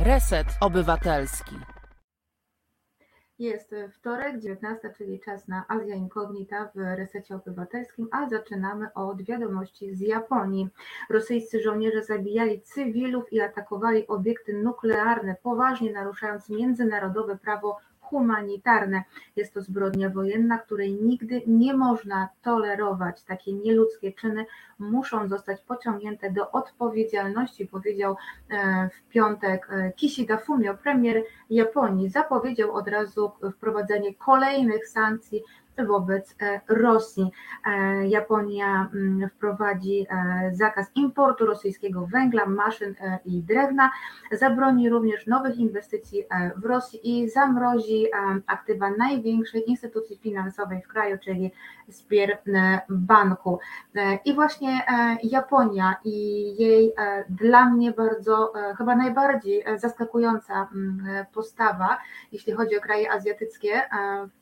Reset Obywatelski. Jest wtorek, 19, czyli czas na Azja Inkognita w resecie obywatelskim, a zaczynamy od wiadomości z Japonii. Rosyjscy żołnierze zabijali cywilów i atakowali obiekty nuklearne, poważnie naruszając międzynarodowe prawo humanitarne. Jest to zbrodnia wojenna, której nigdy nie można tolerować. Takie nieludzkie czyny muszą zostać pociągnięte do odpowiedzialności, powiedział e, w piątek e, Kishida Fumio, premier Japonii. Zapowiedział od razu wprowadzenie kolejnych sankcji wobec e, Rosji. E, Japonia mm, wprowadzi e, zakaz importu rosyjskiego węgla, maszyn i drewna, zabroni również nowych inwestycji w Rosji i zamrozi aktywa największej instytucji finansowej w kraju, czyli Banku. I właśnie Japonia i jej dla mnie bardzo, chyba najbardziej zaskakująca mm, postawa, jeśli chodzi o kraje azjatyckie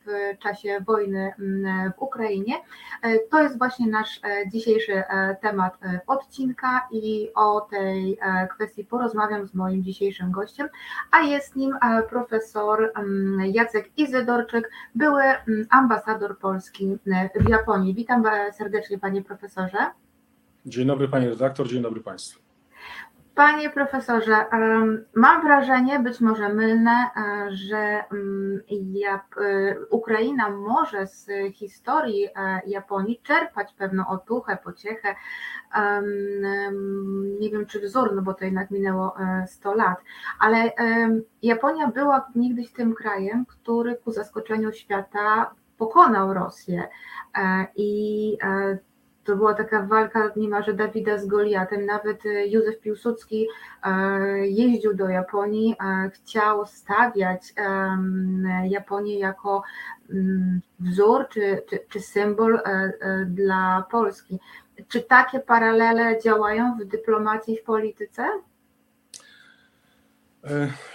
w czasie wojny w Ukrainie. E, to jest właśnie nasz e, dzisiejszy e, temat odcinka i o tej kwestii porozmawiam z moim dzisiejszym gościem, a jest nim profesor mm, Jacek Izydorczyk, były mm, ambasador Polski w Japonii. Witam serdecznie panie profesorze. Dzień dobry panie redaktor, dzień dobry państwu. Panie profesorze, mam wrażenie, być może mylne, e, że mm, e, Ukraina może z historii e, Japonii czerpać pewną otuchę, pociechę, nie wiem czy wzór, no bo to jednak minęło 100 lat, ale Japonia była niegdyś tym krajem, który ku zaskoczeniu świata pokonał Rosję i to była taka walka niemalże Dawida z Goliatem. Nawet e, Józef Piłsudski e, jeździł do Japonii, e, chciał stawiać Japonię jako mm, wzór czy, czy, czy symbol dla Polski. Czy takie paralele działają w dyplomacji, w polityce?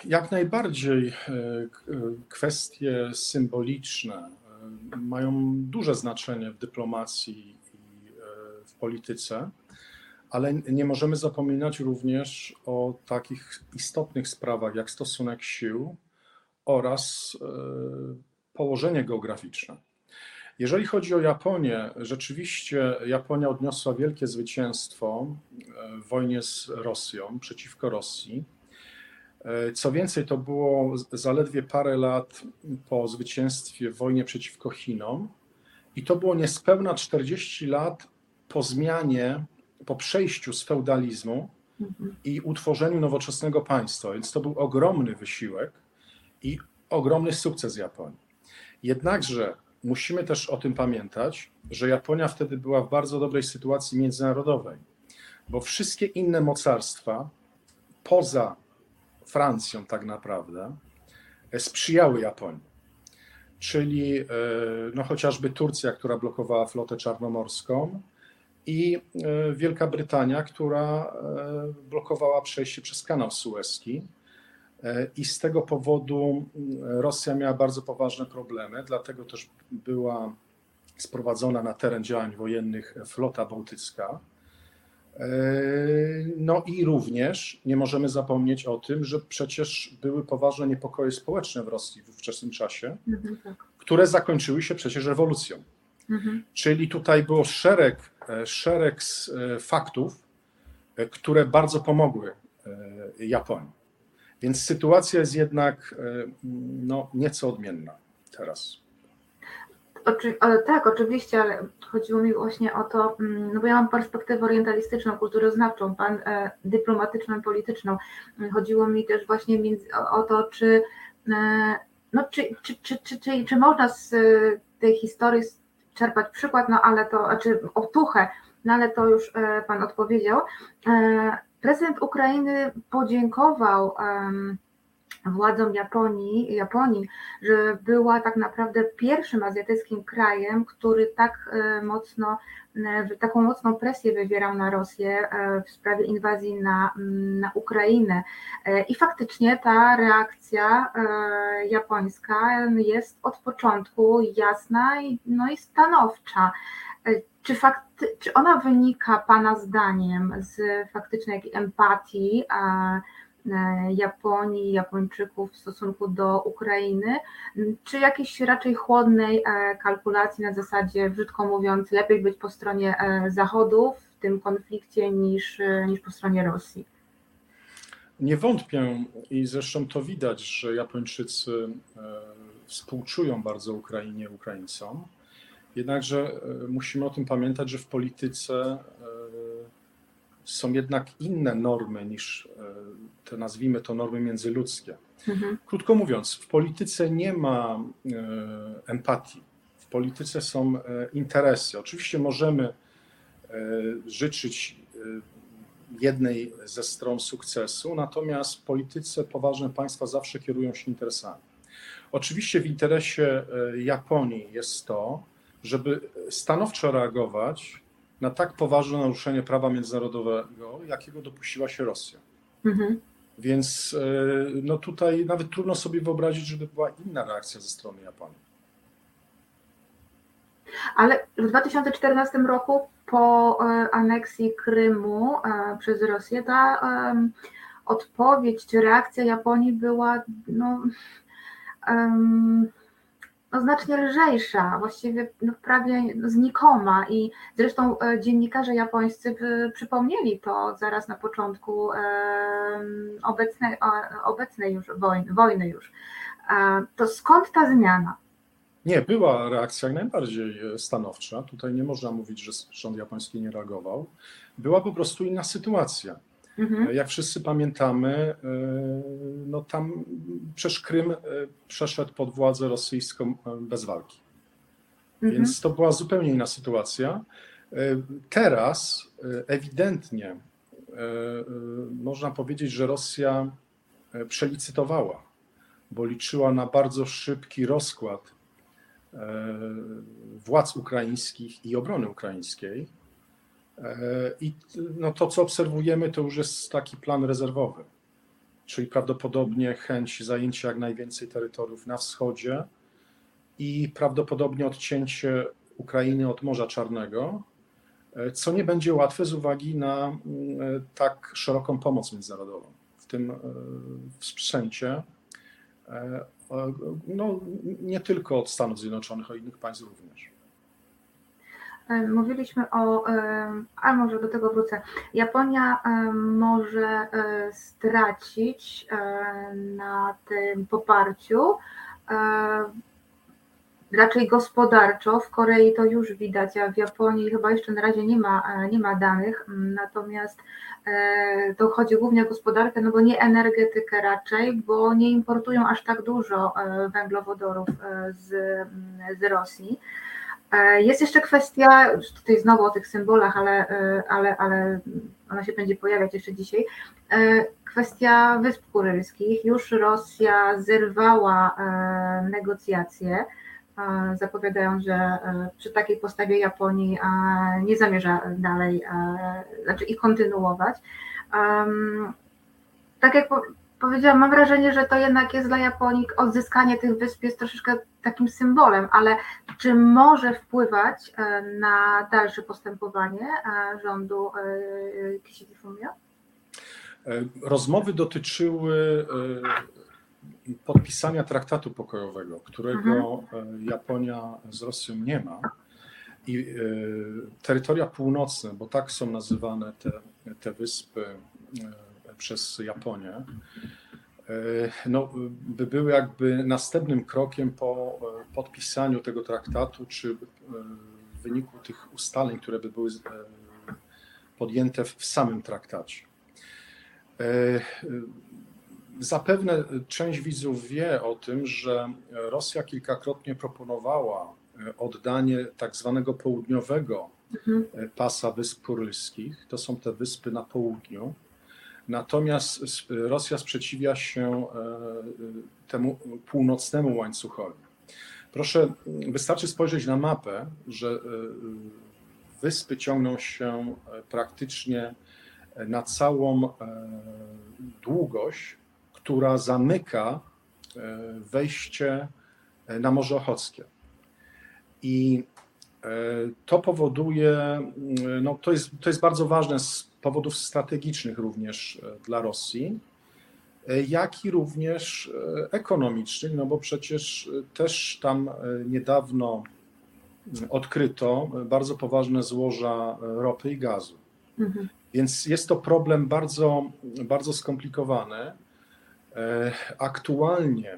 Jak najbardziej kwestie symboliczne mają duże znaczenie w dyplomacji polityce, ale nie możemy zapominać również o takich istotnych sprawach jak stosunek sił oraz e, położenie geograficzne. Jeżeli chodzi o Japonię, rzeczywiście Japonia odniosła wielkie zwycięstwo e, w wojnie z Rosją, przeciwko Rosji. E, co więcej, to było zaledwie parę lat po zwycięstwie w wojnie przeciwko Chinom, i to było niespełna 40 lat po zmianie, po przejściu z feudalizmu i utworzeniu nowoczesnego państwa. Więc to był ogromny wysiłek i ogromny sukces Japonii. Jednakże musimy też o tym pamiętać, że Japonia wtedy była w bardzo dobrej sytuacji międzynarodowej, bo wszystkie inne mocarstwa poza Francją tak naprawdę sprzyjały Japonii. Czyli e, no, chociażby Turcja, która blokowała flotę czarnomorską, i e, Wielka Brytania, która e, blokowała przejście przez kanał Suezki. E, I z tego powodu Rosja miała bardzo poważne problemy, dlatego też była sprowadzona na teren działań wojennych flota bałtycka. No i również nie możemy zapomnieć o tym, że przecież były poważne niepokoje społeczne w Rosji w ówczesnym czasie, mhm, tak. które zakończyły się przecież rewolucją. Mhm. Czyli tutaj było szereg E, szereg e, faktów, e, które bardzo pomogły Japonii. Więc sytuacja jest jednak no, nieco odmienna teraz. Oczy, tak, oczywiście, ale chodziło mi właśnie o to, mm, no bo ja mam perspektywę orientalistyczną, kulturoznawczą, pan e, dyplomatyczną, polityczną. Chodziło mi też właśnie między, o, o, to, czy, e, no, czy, czy, czy, czy, czy, czy można z tej historii czerpać przykład, no ale to, znaczy otuchę, no ale to już e, Pan odpowiedział. E, prezydent Ukrainy podziękował władzom Japonii, Japonii, że była tak naprawdę pierwszym azjatyckim krajem, który tak e, mocno, taką mocną presję wywierał na Rosję w sprawie inwazji na, na Ukrainę. I faktycznie ta reakcja japońska jest od początku jasna no i stanowcza. czy, fakty, czy ona wynika Pana zdaniem z faktycznej empatii a, e, Japonii, Japończyków w stosunku do Ukrainy, czy jakiejś raczej chłodnej e, kalkulacji na zasadzie, brzydko mówiąc, lepiej być po stronie e, Zachodu w tym konflikcie niż, niż po stronie Rosji? Nie wątpię i zresztą to widać, że Japończycy współczują bardzo Ukrainie, Ukraińcom. Jednakże e, musimy o tym pamiętać, że w polityce e, są jednak inne normy niż e, te, nazwijmy to, normy międzyludzkie. Mhm. Krótko mówiąc, w polityce nie ma empatii. W polityce są interesy. Oczywiście możemy życzyć jednej ze stron sukcesu, natomiast w polityce poważne państwa zawsze kierują się interesami. Oczywiście w interesie Japonii jest to, żeby stanowczo reagować na tak poważne naruszenie prawa międzynarodowego, jakiego dopuściła się Rosja. Mhm. Więc e, no tutaj nawet trudno sobie wyobrazić, żeby była inna reakcja ze strony Japonii. Ale w 2014 roku po e, aneksji Krymu e, przez Rosję ta odpowiedź czy reakcja Japonii była no, um, no, znacznie lżejsza, właściwie no, prawie znikoma i zresztą e, dziennikarze japońscy przypomnieli to zaraz na początku obecnej, obecnej już wojny, wojny już. To skąd ta zmiana? Nie, była reakcja najbardziej e, stanowcza. Tutaj nie można mówić, że rząd japoński nie reagował. Była po prostu inna sytuacja. Mhm. Jak wszyscy pamiętamy, e, no tam przecież Krym e, przeszedł pod władzę rosyjską e, bez walki. Mhm. Więc to była zupełnie inna sytuacja. Teraz ewidentnie można powiedzieć, że Rosja przelicytowała, bo liczyła na bardzo szybki rozkład władz ukraińskich i obrony ukraińskiej E, I no to, co obserwujemy, to już jest taki plan rezerwowy, czyli prawdopodobnie chęć zajęcia jak najwięcej terytoriów na wschodzie i prawdopodobnie odcięcie Ukrainy od Morza Czarnego, e, co nie będzie łatwe z uwagi na mm, e, tak szeroką pomoc międzynarodową, w tym w sprzęcie, no, nie tylko od Stanów Zjednoczonych, ale innych państw również. E, mówiliśmy o, e, a może do tego wrócę. Japonia e, może stracić na tym poparciu raczej gospodarczo. W Korei to już widać, a w Japonii chyba jeszcze na razie nie ma, nie ma danych. Natomiast to chodzi głównie o gospodarkę, no bo nie energetykę raczej, bo nie importują aż tak dużo węglowodorów z, z Rosji. E, jest jeszcze kwestia, tutaj znowu o tych symbolach, ale, e, ale, ale ona się będzie pojawiać jeszcze dzisiaj. E, kwestia Wysp Kurylskich. Już Rosja zerwała negocjacje, zapowiadając, że przy takiej postawie Japonii nie zamierza dalej, znaczy i kontynuować. Tak jak powiedziałam, mam wrażenie, że to jednak jest dla Japonii odzyskanie tych wysp jest troszeczkę takim symbolem, ale czy może wpływać e, na dalsze postępowanie e, rządu e, Kishida Fumio? Rozmowy dotyczyły podpisania traktatu pokojowego, którego mhm. Japonia z Rosją nie ma. I terytoria północne, bo tak są nazywane te, te wyspy przez Japonię, E, no, by były jakby następnym krokiem po e, podpisaniu tego traktatu, czy e, w wyniku tych ustaleń, które by były podjęte w samym traktacie. Zapewne część widzów wie o tym, że Rosja kilkakrotnie proponowała oddanie tak zwanego południowego mhm. pasa Wysp Kurylskich. To są te wyspy na południu Natomiast Rosja sprzeciwia się e, temu północnemu łańcuchowi. Proszę, wystarczy spojrzeć na mapę, że e, wyspy ciągną się e, praktycznie na całą długość, która zamyka wejście na Morze Ochockie. I to powoduje, no to jest, to jest bardzo ważne z powodów strategicznych również e, dla Rosji, e, jak i również e, ekonomicznych, no bo przecież też tam niedawno odkryto bardzo poważne złoża ropy i gazu. Mhm. Więc jest to problem bardzo, bardzo skomplikowany. Aktualnie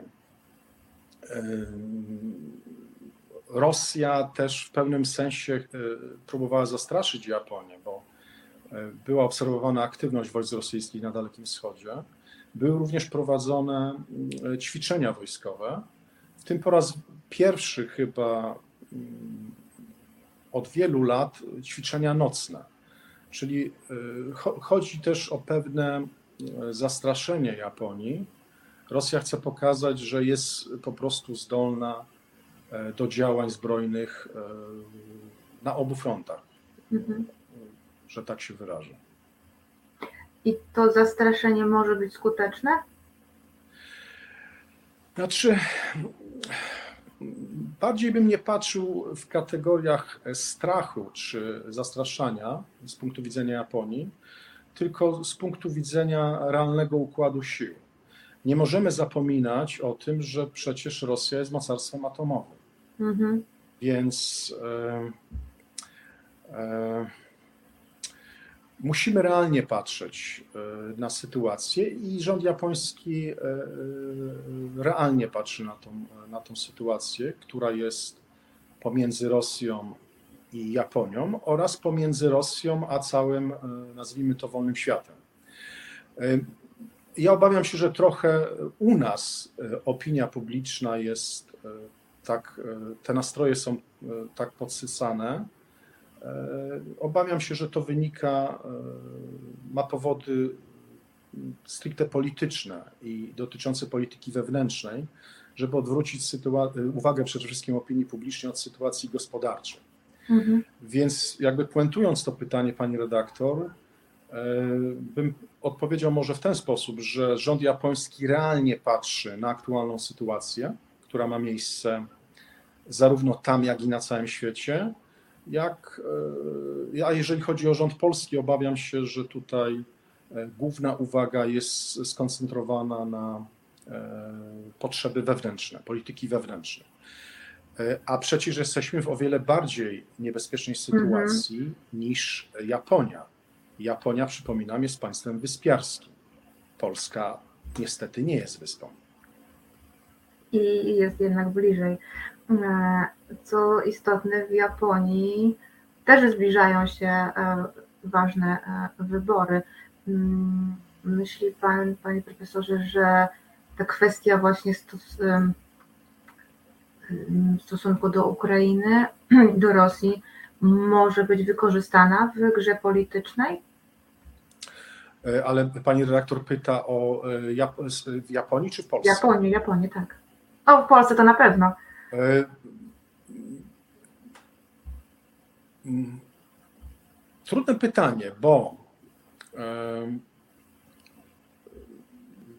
Rosja też w pewnym sensie próbowała zastraszyć Japonię, bo była obserwowana aktywność wojsk rosyjskich na Dalekim Wschodzie. Były również prowadzone ćwiczenia wojskowe, w tym po raz pierwszy chyba od wielu lat ćwiczenia nocne. Czyli chodzi też o pewne zastraszenie Japonii. Rosja chce pokazać, że jest po prostu zdolna do działań zbrojnych na obu frontach. Mhm że tak się wyrażę. I to zastraszenie może być skuteczne? Znaczy, bardziej bym nie patrzył w kategoriach strachu czy zastraszania z punktu widzenia Japonii, tylko z punktu widzenia realnego układu sił. Nie możemy zapominać o tym, że przecież Rosja jest mocarstwem atomowym. Mhm. Więc. E, e, musimy realnie patrzeć e, na sytuację i rząd japoński e, e, realnie patrzy na tą, na tą sytuację, która jest pomiędzy Rosją i Japonią oraz pomiędzy Rosją a całym, nazwijmy to, wolnym światem. Ja obawiam się, że trochę u nas opinia publiczna jest tak, te nastroje są tak podsycane, obawiam się, że to wynika, e, ma powody stricte polityczne i dotyczące polityki wewnętrznej, żeby odwrócić uwagę przede wszystkim opinii publicznej od sytuacji gospodarczej. Mhm. Więc jakby puentując to pytanie, pani redaktor, e, bym odpowiedział może w ten sposób, że rząd japoński realnie patrzy na aktualną sytuację, która ma miejsce zarówno tam, jak i na całym świecie, jak, e, a jeżeli chodzi o rząd polski, obawiam się, że tutaj e, główna uwaga jest skoncentrowana na e, potrzeby wewnętrzne, polityki wewnętrznej. A przecież jesteśmy w o wiele bardziej niebezpiecznej sytuacji mhm. niż Japonia. Japonia, przypominam, jest państwem wyspiarskim. Polska niestety nie jest wyspą. I jest jednak bliżej. E, co istotne, w Japonii też zbliżają się e, ważne e, wybory. Mm, myśli Pan, Panie Profesorze, że ta kwestia właśnie w stosunku do Ukrainy, do Rosji może być wykorzystana w grze politycznej? Ale pani redaktor pyta o w Japonii czy w Polsce? Japonii, Japonii, tak. O, w Polsce to na pewno. E, mm, trudne pytanie, bo e,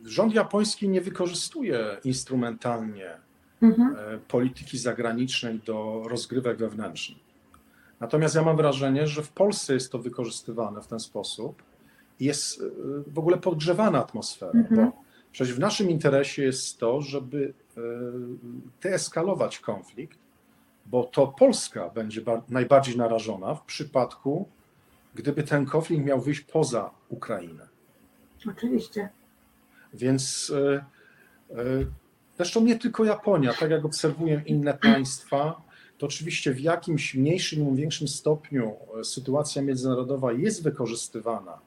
rząd japoński nie wykorzystuje instrumentalnie mhm. E, polityki zagranicznej do rozgrywek wewnętrznych. Natomiast ja mam wrażenie, że w Polsce jest to wykorzystywane w ten sposób i jest w ogóle podgrzewana atmosfera, mhm. bo przecież w naszym interesie jest to, żeby E, deeskalować konflikt, bo to Polska będzie najbardziej narażona w przypadku, gdyby ten konflikt miał wyjść poza Ukrainę. Oczywiście. Więc e, e, zresztą nie tylko Japonia, tak jak obserwuję inne państwa, to oczywiście w jakimś mniejszym lub większym stopniu sytuacja międzynarodowa jest wykorzystywana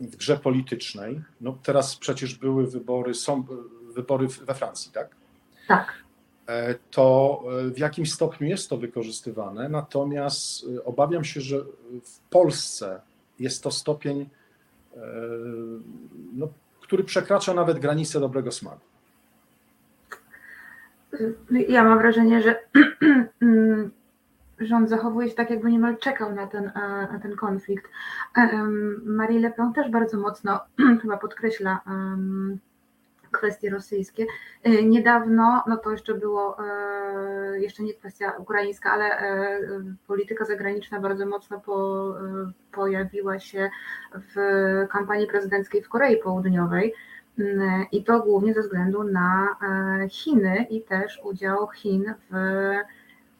w grze politycznej. No teraz przecież były wybory, są wybory we Francji, tak? Tak. E, to e, w jakimś stopniu jest to wykorzystywane, natomiast e, obawiam się, że w Polsce jest to stopień, no, który przekracza nawet granice dobrego smaku. Ja mam wrażenie, że rząd zachowuje się tak, jakby niemal czekał na ten, na ten konflikt. Marie Le Pen też bardzo mocno chyba podkreśla kwestie rosyjskie. E, Niedawno, no to jeszcze było, e, jeszcze nie kwestia ukraińska, ale e, polityka zagraniczna bardzo mocno po, pojawiła się w kampanii prezydenckiej w Korei Południowej. Mm, I to głównie ze względu na Chiny i też udział Chin w,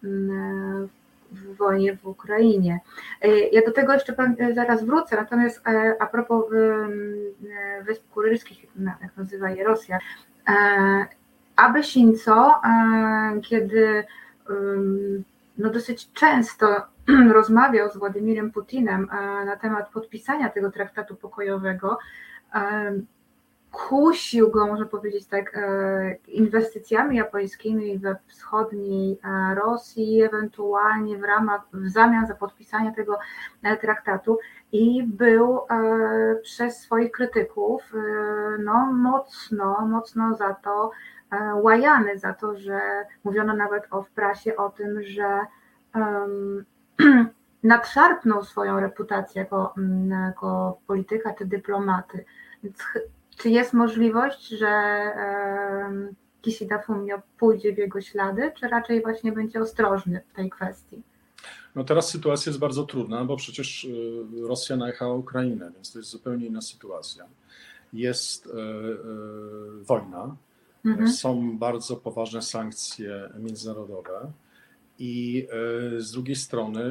mm, w wojnie w Ukrainie. E, Ja do tego jeszcze pewnie zaraz wrócę, natomiast e, a propos e, Wysp Kurylskich, jak nazywa je Rosja, e, Abe e, kiedy no dosyć często rozmawiał z Władimirem Putinem e, na temat podpisania tego traktatu pokojowego, e, kusił go, można powiedzieć tak, e, inwestycjami japońskimi we wschodniej e, Rosji, ewentualnie w ramach, w zamian za podpisanie tego e, traktatu i był przez swoich krytyków no, mocno, mocno za to łajany, za to, że mówiono nawet o, w prasie o tym, że em, nadszarpnął swoją reputację jako, mm, jako polityka czy dyplomaty. Czy jest możliwość, że Kishida Fumio pójdzie w jego ślady, czy raczej właśnie będzie ostrożny w tej kwestii? No teraz sytuacja jest bardzo trudna, bo przecież y, Rosja najechała Ukrainę, więc to jest zupełnie inna sytuacja. Jest y, y, wojna, Mhm. są bardzo poważne sankcje międzynarodowe i y, z drugiej strony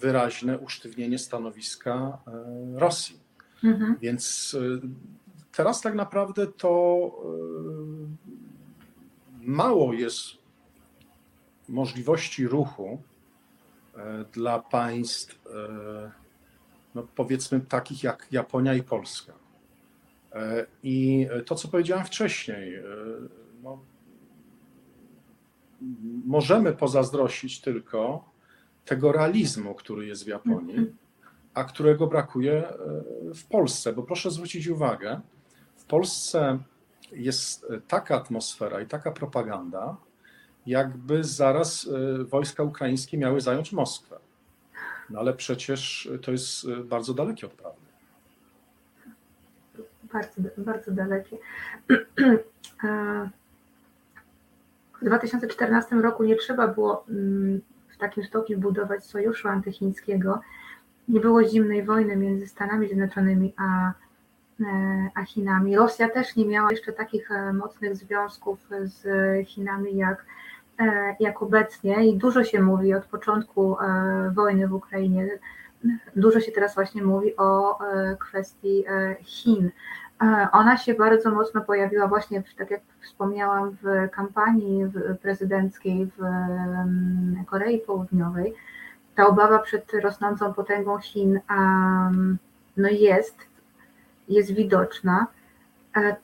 wyraźne usztywnienie stanowiska Rosji. Mhm. Więc y, teraz tak naprawdę to y, mało jest możliwości ruchu y, dla państw, no powiedzmy takich jak Japonia i Polska. I to, co powiedziałem wcześniej, no, możemy pozazdrościć tylko tego realizmu, który jest w Japonii, a którego brakuje e, w Polsce. Bo proszę zwrócić uwagę, w Polsce jest taka atmosfera i taka propaganda, jakby zaraz e, wojska ukraińskie miały zająć Moskwę. No ale przecież to jest e, bardzo dalekie od prawdy. Bardzo, bardzo dalekie. W 2014 roku nie trzeba było mm, w takim stopniu budować sojuszu antychińskiego. Nie było zimnej wojny między Stanami Zjednoczonymi a, e, a Chinami. Rosja też nie miała jeszcze takich e, mocnych związków z Chinami jak, e, jak obecnie i dużo się mówi od początku wojny w Ukrainie. Dużo się teraz właśnie mówi o kwestii Chin. Ona się bardzo mocno pojawiła właśnie, tak jak wspomniałam, w kampanii prezydenckiej w em, Korei Południowej. Ta obawa przed rosnącą potęgą Chin no jest, jest widoczna. E,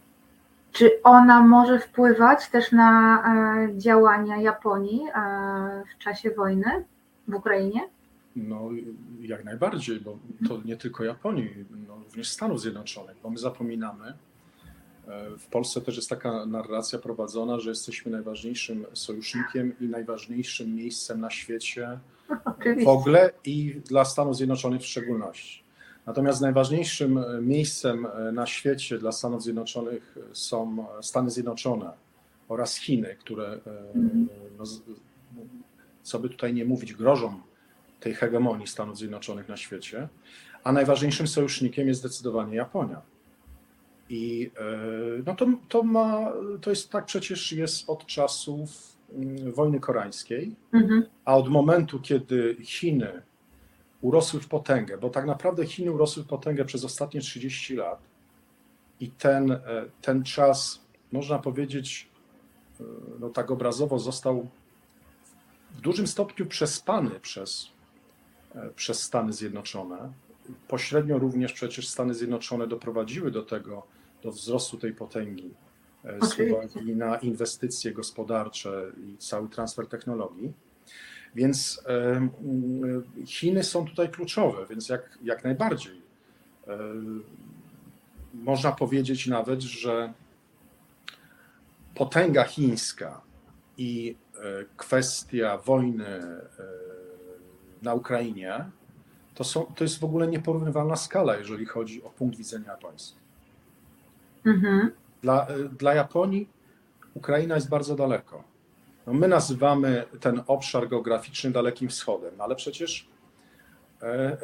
Czy ona może wpływać też na e, działania Japonii e, w czasie wojny w Ukrainie? No, jak najbardziej, bo to nie tylko Japonii, no, również Stanów Zjednoczonych, bo my zapominamy. W Polsce też jest taka narracja prowadzona, że jesteśmy najważniejszym sojusznikiem i najważniejszym miejscem na świecie w ogóle i dla Stanów Zjednoczonych w szczególności. Natomiast najważniejszym e, miejscem e, na świecie dla Stanów Zjednoczonych są Stany Zjednoczone oraz Chiny, które, e, no, co by tutaj nie mówić, grożą tej hegemonii Stanów Zjednoczonych na świecie, a najważniejszym sojusznikiem jest zdecydowanie Japonia. I e, no to, to, ma, to jest tak przecież jest od czasów wojny koreańskiej, Mhm. a od momentu, kiedy Chiny urosły w potęgę, bo tak naprawdę Chiny urosły w potęgę przez ostatnie 30 lat i ten, e, ten czas, można powiedzieć, e, no tak obrazowo został w dużym stopniu przespany przez, e, przez Stany Zjednoczone. Pośrednio również przecież Stany Zjednoczone doprowadziły do tego, do wzrostu tej potęgi z Oczywiście. uwagi na inwestycje gospodarcze i cały transfer technologii. Więc e, mm, Chiny są tutaj kluczowe, więc jak, jak najbardziej. E, Można powiedzieć nawet, że potęga chińska i e, kwestia wojny e, na Ukrainie to, są, to jest w ogóle nieporównywalna skala, jeżeli chodzi o punkt widzenia japoński. Mhm. Dla, dla Japonii Ukraina jest bardzo daleko. No my nazywamy ten obszar geograficzny Dalekim Wschodem, ale przecież e, e,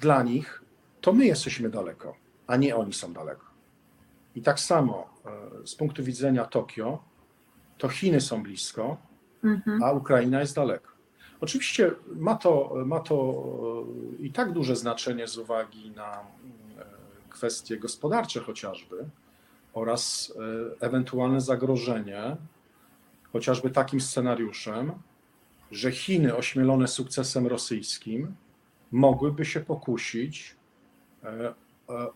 dla nich to my jesteśmy daleko, a nie oni są daleko. I tak samo e, z punktu widzenia Tokio, to Chiny są blisko, mhm. a Ukraina jest daleko. Oczywiście ma to, ma to i tak duże znaczenie z uwagi na kwestie gospodarcze chociażby oraz ewentualne zagrożenie chociażby takim scenariuszem, że Chiny ośmielone sukcesem rosyjskim mogłyby się pokusić e, e,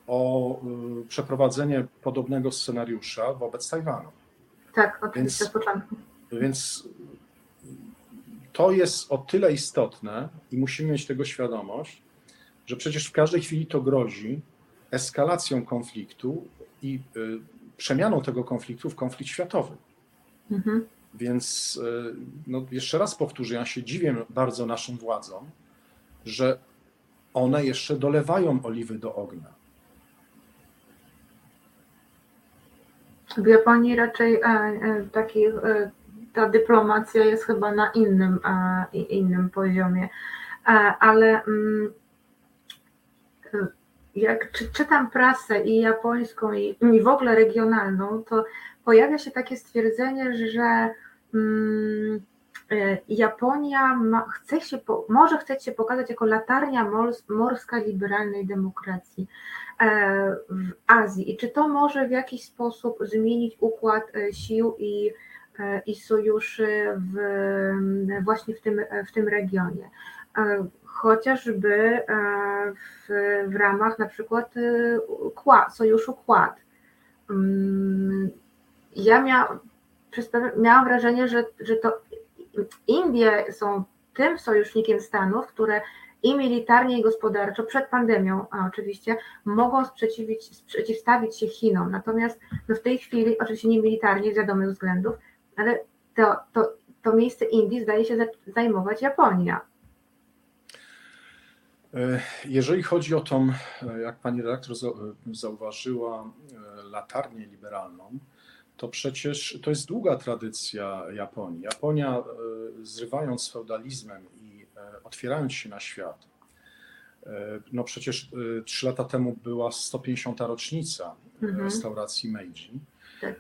o e, przeprowadzenie podobnego scenariusza wobec Tajwanu. Tak, oczywiście, więc, Więc to jest o tyle istotne i musimy mieć tego świadomość, że przecież w każdej chwili to grozi eskalacją konfliktu i przemianą tego konfliktu w konflikt światowy. Mhm. Więc e, no, jeszcze raz powtórzę, ja się dziwię bardzo naszym władzom, że one jeszcze dolewają oliwy do ognia. W Japonii raczej e, e, taki, ta dyplomacja jest chyba na innym, innym poziomie, ale jak czytam prasę i japońską, i, i w ogóle regionalną, to pojawia się takie stwierdzenie, że Mm, e, Japonia ma, chce się, może chcieć się pokazać jako latarnia morska liberalnej demokracji e, w Azji. I czy to może w jakiś sposób zmienić układ e, sił i, i sojuszy w, właśnie w tym, w tym regionie? Chociażby w, w ramach na przykład sojuszu Quad. Mm, ja miałam wrażenie, że, że to Indie są tym sojusznikiem Stanów, które i militarnie, i gospodarczo, przed pandemią oczywiście, mogą sprzeciwić, przeciwstawić się Chinom. Natomiast no w tej chwili, oczywiście nie militarnie z wiadomych względów, ale to, to, to miejsce Indii zdaje się zajmować Japonia. E, jeżeli chodzi o tą, e, jak pani redaktor zauważyła, e, latarnię liberalną, to przecież to jest długa tradycja Japonii. Japonia, zrywając z feudalizmem i otwierając się na świat, no przecież trzy lata temu była 150. rocznica mhm. restauracji Meiji. Tak.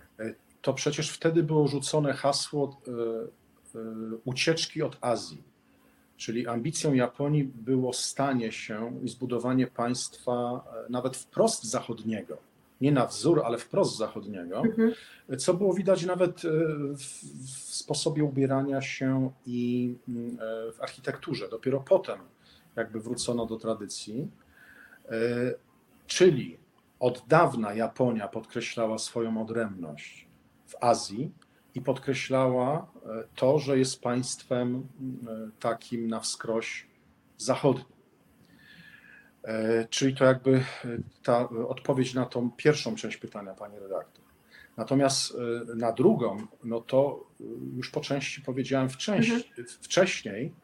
To przecież wtedy było rzucone hasło ucieczki od Azji. Czyli ambicją Japonii było stanie się i zbudowanie państwa nawet wprost zachodniego nie na wzór, ale wprost zachodniego, mhm. co było widać nawet e, w, w sposobie ubierania się i mm, e, w architekturze. Dopiero potem jakby wrócono do tradycji, e, czyli od dawna Japonia podkreślała swoją odrębność w Azji i podkreślała to, że jest państwem takim na wskroś zachodnim. E, czyli to jakby e, ta odpowiedź na tą pierwszą część pytania, pani redaktor. Natomiast e, na drugą, no to już po części powiedziałem mhm. wcześniej.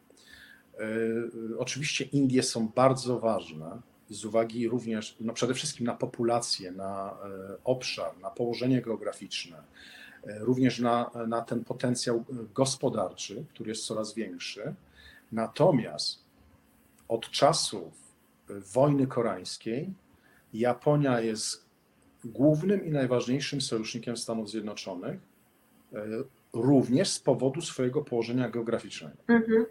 Oczywiście Indie są bardzo ważne z uwagi również, no przede wszystkim na populację, na obszar, na położenie geograficzne, również na, na ten potencjał gospodarczy, który jest coraz większy. Natomiast od czasów wojny koreańskiej Japonia jest głównym i najważniejszym sojusznikiem Stanów Zjednoczonych, e, również z powodu swojego położenia geograficznego. Mhm.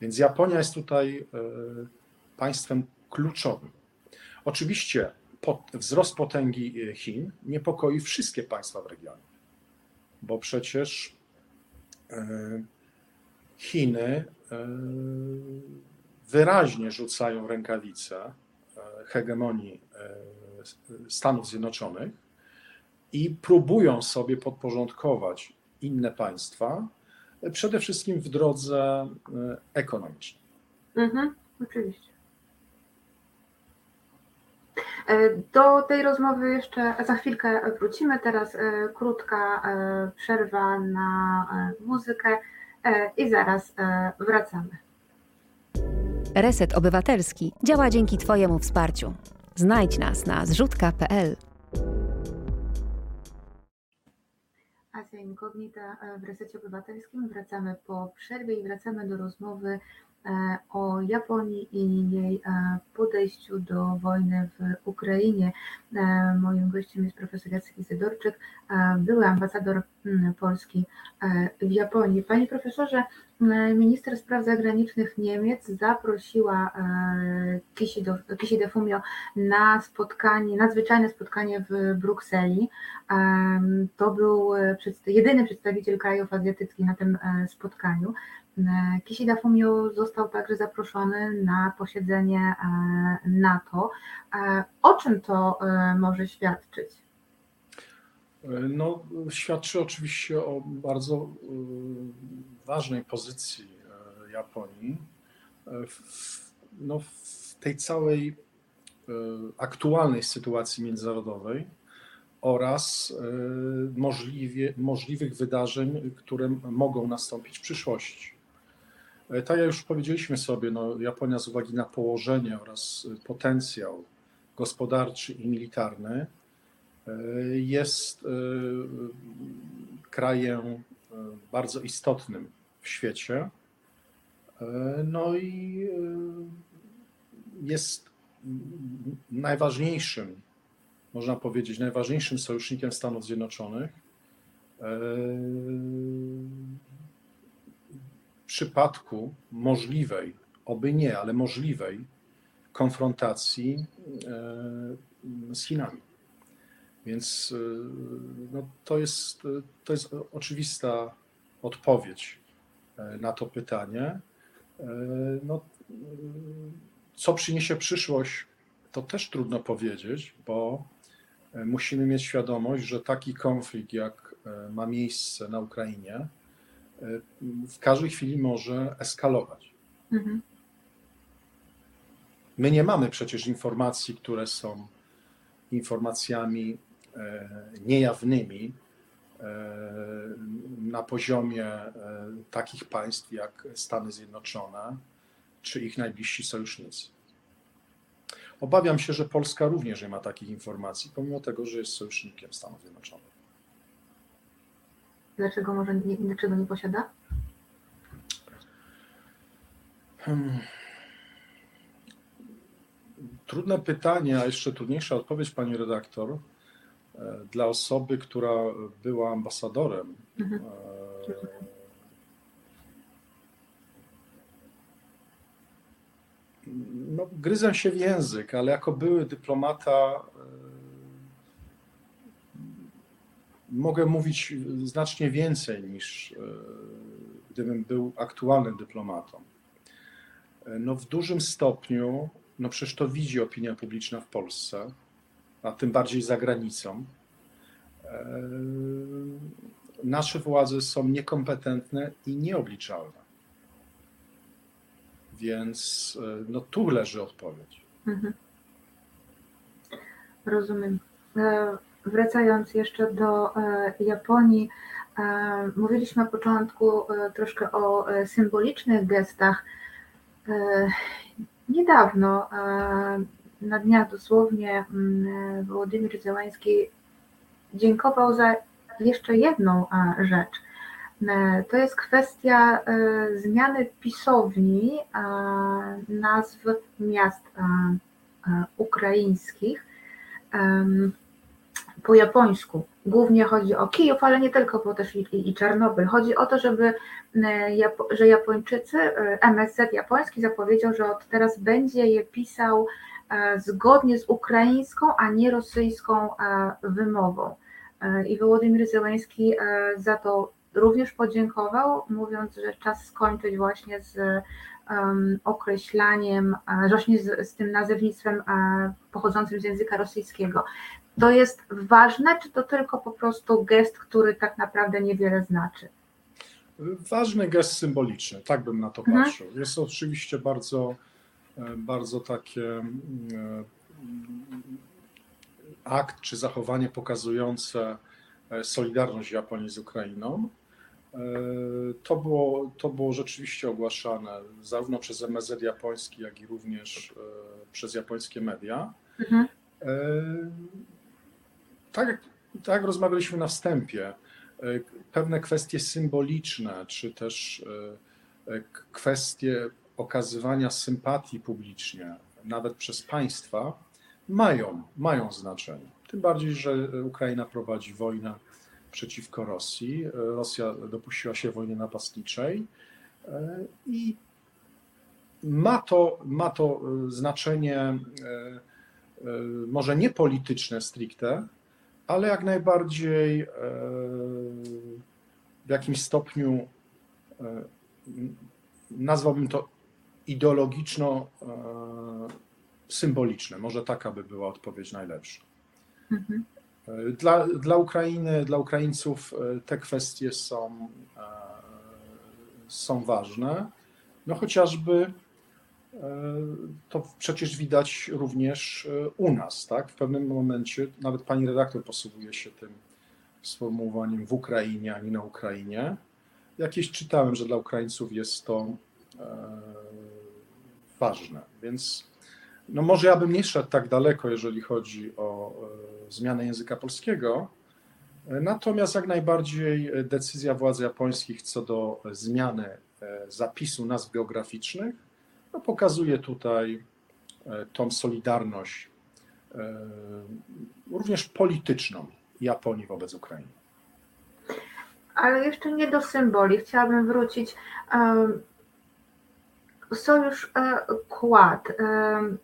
Więc Japonia jest tutaj e, państwem kluczowym. Oczywiście wzrost potęgi e, Chin niepokoi wszystkie państwa w regionie, bo przecież Chiny wyraźnie rzucają rękawice e, hegemonii e, Stanów Zjednoczonych i próbują sobie podporządkować inne państwa, e, przede wszystkim w drodze ekonomicznej. Mhm, oczywiście. Do tej rozmowy jeszcze za chwilkę wrócimy. Teraz krótka przerwa na muzykę i zaraz wracamy. Reset Obywatelski działa dzięki Twojemu wsparciu. Znajdź nas na zrzutka.pl. Asia Inkognita e, w Resecie Obywatelskim. Wracamy po przerwie i wracamy do rozmowy e, o Japonii i jej e, podejściu do wojny w Ukrainie. E, Moim gościem jest profesor Jacek Izydorczyk, e, były ambasador mm, Polski e, w Japonii. Panie profesorze, minister spraw zagranicznych Niemiec zaprosiła e, Kishida- Fumio na spotkanie, nadzwyczajne spotkanie w Brukseli. To był e, jedyny przedstawiciel krajów azjatyckich na tym e, spotkaniu. E, Kishida Fumio został także zaproszony na posiedzenie e, NATO. E, O czym to może świadczyć? No, świadczy oczywiście o bardzo ważnej pozycji Japonii w, no, w tej całej aktualnej sytuacji międzynarodowej oraz możliwie, możliwych wydarzeń, które mogą nastąpić w przyszłości. Y, Tak jak już powiedzieliśmy sobie, no, Japonia z uwagi na położenie oraz y, potencjał gospodarczy i militarny jest y, krajem bardzo istotnym w świecie. No i jest najważniejszym, można powiedzieć, najważniejszym sojusznikiem Stanów Zjednoczonych. Przypadku możliwej, oby nie, ale możliwej konfrontacji y, z Chinami. Więc y, no, to, jest, to jest oczywista odpowiedź y, na to pytanie. No, co przyniesie przyszłość, to też trudno powiedzieć, bo musimy mieć świadomość, że taki konflikt, jak ma miejsce na Ukrainie, w każdej chwili może eskalować. Mhm. My nie mamy przecież informacji, które są informacjami e, niejawnymi e, na poziomie e, takich państw jak Stany Zjednoczone czy ich najbliżsi sojusznicy. Obawiam się, że Polska również nie ma takich informacji, pomimo tego, że jest sojusznikiem Stanów Zjednoczonych. Dlaczego może nie, dlaczego nie posiada? Hmm. Trudne pytanie, a jeszcze trudniejsza odpowiedź, pani redaktor, e, dla osoby, która była ambasadorem. Mhm. e, No, gryzę się w język, ale jako były dyplomata e, mogę mówić znacznie więcej niż e, gdybym był aktualnym dyplomatą. E, No w dużym stopniu, no przecież to widzi opinia publiczna w Polsce, a tym bardziej za granicą. E, Nasze władze są niekompetentne i nieobliczalne. Więc no tu leży odpowiedź. Mhm. Rozumiem. Wracając jeszcze do e, Japonii, e, mówiliśmy na początku e, troszkę o symbolicznych gestach. Niedawno, na dniach dosłownie, mm, Wołodymyr Zełański dziękował za jeszcze jedną rzecz. To jest kwestia zmiany pisowni nazw miast ukraińskich po japońsku. Głównie chodzi o Kijów, ale nie tylko, bo też i, i, i Czarnobyl. Chodzi o to, żeby, e, Japo, że Japończycy, e, MSZ japoński zapowiedział, że od teraz będzie je pisał e, zgodnie z ukraińską, a nie rosyjską wymową. I Wołodymyr Zełański e, za to również podziękował, mówiąc, że czas skończyć właśnie z określaniem, właśnie z, z tym nazewnictwem pochodzącym z języka rosyjskiego. To jest ważne, czy to tylko po prostu gest, który tak naprawdę niewiele znaczy? Ważny gest symboliczny, tak bym na to Mhm. patrzył. Jest to oczywiście bardzo, e, bardzo takie e, akt czy zachowanie pokazujące e, solidarność Japonii z Ukrainą. To było, to było rzeczywiście ogłaszane zarówno przez MSZ japoński, jak i również przez japońskie media. Mhm. E, Tak, tak rozmawialiśmy na wstępie, pewne kwestie symboliczne, czy też e, k- kwestie okazywania sympatii publicznie, nawet przez państwa, mają, mają znaczenie. Tym bardziej, że Ukraina prowadzi wojnę przeciwko Rosji. Rosja dopuściła się wojny napastniczej e, i ma to, ma to e, znaczenie e, e, może nie polityczne stricte, ale jak najbardziej e, w jakimś stopniu e, nazwałbym to ideologiczno-symboliczne. Może taka by była odpowiedź najlepsza. Mhm. E, Dla, dla Ukrainy, dla Ukraińców e, te kwestie są, e, są ważne. No chociażby e, to przecież widać również e, u nas, tak? W pewnym momencie nawet pani redaktor posługuje się tym sformułowaniem w Ukrainie, a nie na Ukrainie. Jakieś czytałem, że dla Ukraińców jest to e, ważne, więc no może ja bym nie szedł tak daleko, jeżeli chodzi o e, zmianę języka polskiego. Natomiast jak najbardziej decyzja władz japońskich co do zmiany zapisu nazw geograficznych no pokazuje tutaj e, tą solidarność e, również polityczną Japonii wobec Ukrainy. Ale jeszcze nie do symboli. Chciałabym wrócić. Sojusz e. Em,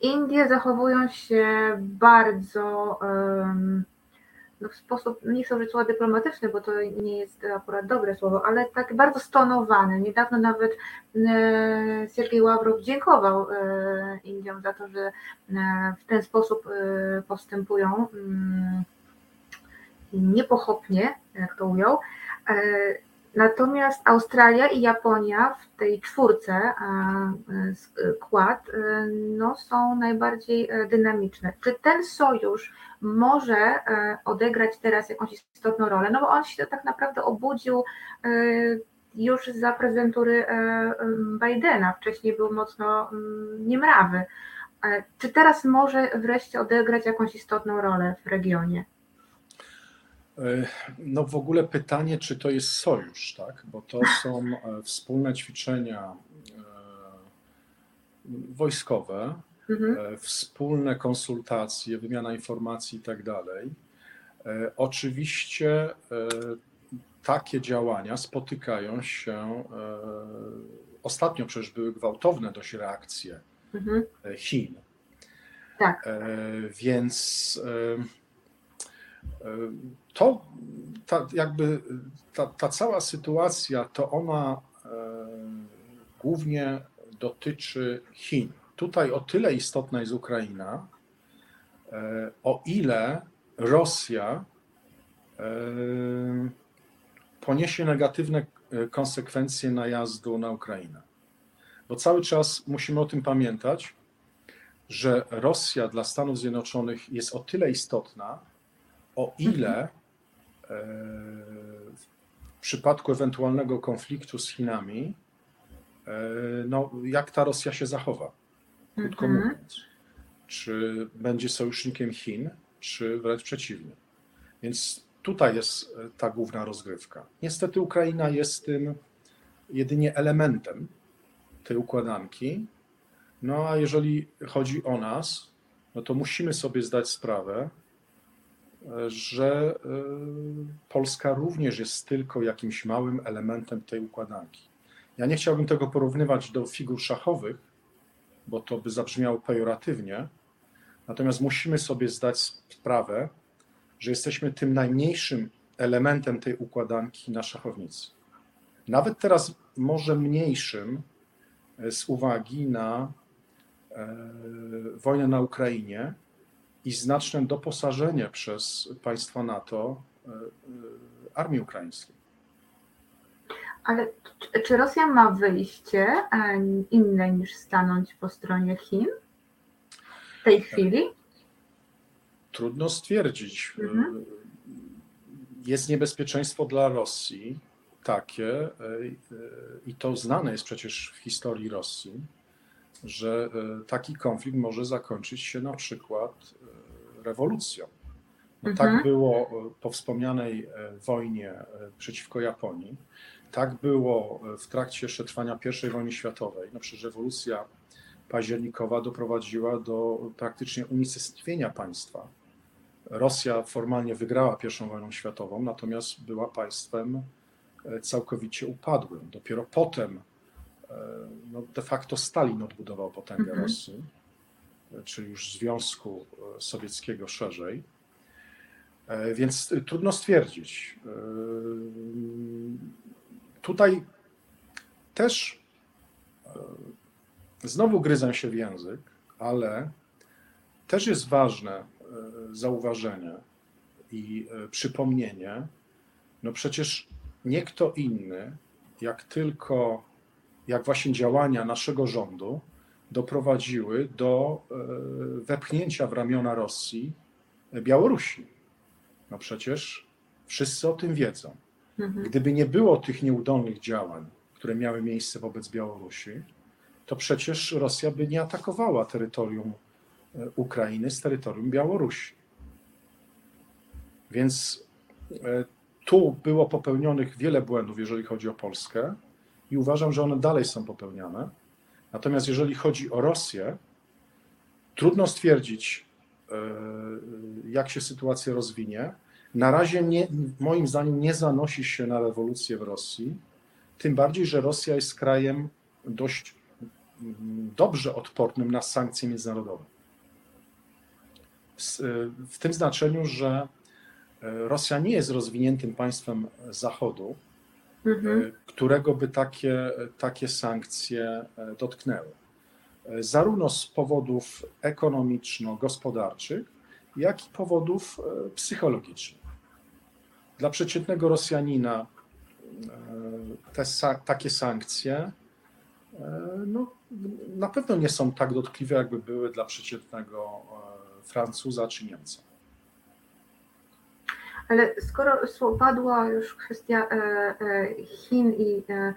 Indie zachowują się bardzo no w sposób, nie chcę użyć słowa dyplomatyczny, bo to nie jest akurat dobre słowo, ale tak bardzo stonowany. Niedawno nawet e, Siergiej Ławrow dziękował e, Indiom za to, że e, w ten sposób e, postępują mm, niepochopnie, jak to ujął. E, Natomiast Australia i Japonia w tej czwórce e, z Quad e, no, są najbardziej e, dynamiczne. Czy ten sojusz może e, odegrać teraz jakąś istotną rolę? No bo on się tak naprawdę obudził e, już za prezydentury e, Bidena. Wcześniej był mocno niemrawy. E, Czy teraz może wreszcie odegrać jakąś istotną rolę w regionie? E, No w ogóle pytanie, czy to jest sojusz, tak? Bo to są e, wspólne ćwiczenia e, wojskowe, Mhm. wspólne konsultacje, wymiana informacji i tak dalej. Oczywiście takie działania spotykają się, ostatnio przecież były gwałtowne dość reakcje Mhm. Chin. Tak. Więc to ta, jakby ta, ta cała sytuacja, to ona e, głównie dotyczy Chin. Tutaj o tyle istotna jest Ukraina, e, o ile Rosja e, poniesie negatywne konsekwencje najazdu na Ukrainę. Bo cały czas musimy o tym pamiętać, że Rosja dla Stanów Zjednoczonych jest o tyle istotna, o ile e, w przypadku ewentualnego konfliktu z Chinami, e, no, jak ta Rosja się zachowa, krótko Mhm. mówiąc. Czy będzie sojusznikiem Chin, czy wręcz przeciwnie. Więc tutaj jest e, ta główna rozgrywka. Niestety Ukraina jest tym jedynie elementem tej układanki. No a jeżeli chodzi o nas, no to musimy sobie zdać sprawę, że e, Polska również jest tylko jakimś małym elementem tej układanki. Ja nie chciałbym tego porównywać do figur szachowych, bo to by zabrzmiało pejoratywnie. Natomiast musimy sobie zdać sprawę, że jesteśmy tym najmniejszym elementem tej układanki na szachownicy. Nawet teraz może mniejszym e, z uwagi na e, wojnę na Ukrainie i znaczne doposażenie przez państwa NATO e, e, armii ukraińskiej. Ale czy, czy Rosja ma wyjście e, inne niż stanąć po stronie Chin w tej chwili? Trudno stwierdzić. Mhm. Jest niebezpieczeństwo dla Rosji takie, i to znane jest przecież w historii Rosji, że taki konflikt może zakończyć się na przykład rewolucją. No, Mhm. Tak było po wspomnianej e, wojnie e, przeciwko Japonii. Tak było e, w trakcie jeszcze trwania I wojny światowej. No przecież rewolucja październikowa doprowadziła do praktycznie unicestwienia państwa. Rosja formalnie wygrała I wojnę światową, natomiast była państwem całkowicie upadłym. Dopiero potem no, de facto Stalin odbudował potęgę Mhm. Rosji, e, czyli już Związku e, Sowieckiego szerzej. E, Więc y, trudno stwierdzić. E, Tutaj też e, znowu gryzę się w język, ale też jest ważne e, zauważenie i e, przypomnienie, no przecież nie kto inny, jak tylko, jak właśnie działania naszego rządu doprowadziły do e, wepchnięcia w ramiona Rosji Białorusi. No przecież wszyscy o tym wiedzą. Mhm. Gdyby nie było tych nieudolnych działań, które miały miejsce wobec Białorusi, to przecież Rosja by nie atakowała terytorium e, Ukrainy z terytorium Białorusi. Więc e, tu było popełnionych wiele błędów, jeżeli chodzi o Polskę, i uważam, że one dalej są popełniane. Natomiast jeżeli chodzi o Rosję, trudno stwierdzić, e, jak się sytuacja rozwinie. Na razie nie, moim zdaniem nie zanosi się na rewolucję w Rosji, tym bardziej, że Rosja jest krajem dość mm, dobrze odpornym na sankcje międzynarodowe. W, w tym znaczeniu, że e, Rosja nie jest rozwiniętym państwem Zachodu, Mhm. e, którego by takie, takie sankcje e, dotknęły. E, Zarówno z powodów ekonomiczno-gospodarczych, jak i powodów psychologicznych. Dla przeciętnego Rosjanina te, takie sankcje no, na pewno nie są tak dotkliwe, jakby były dla przeciętnego Francuza czy Niemca. Ale skoro padła już kwestia e, e, Chin i e,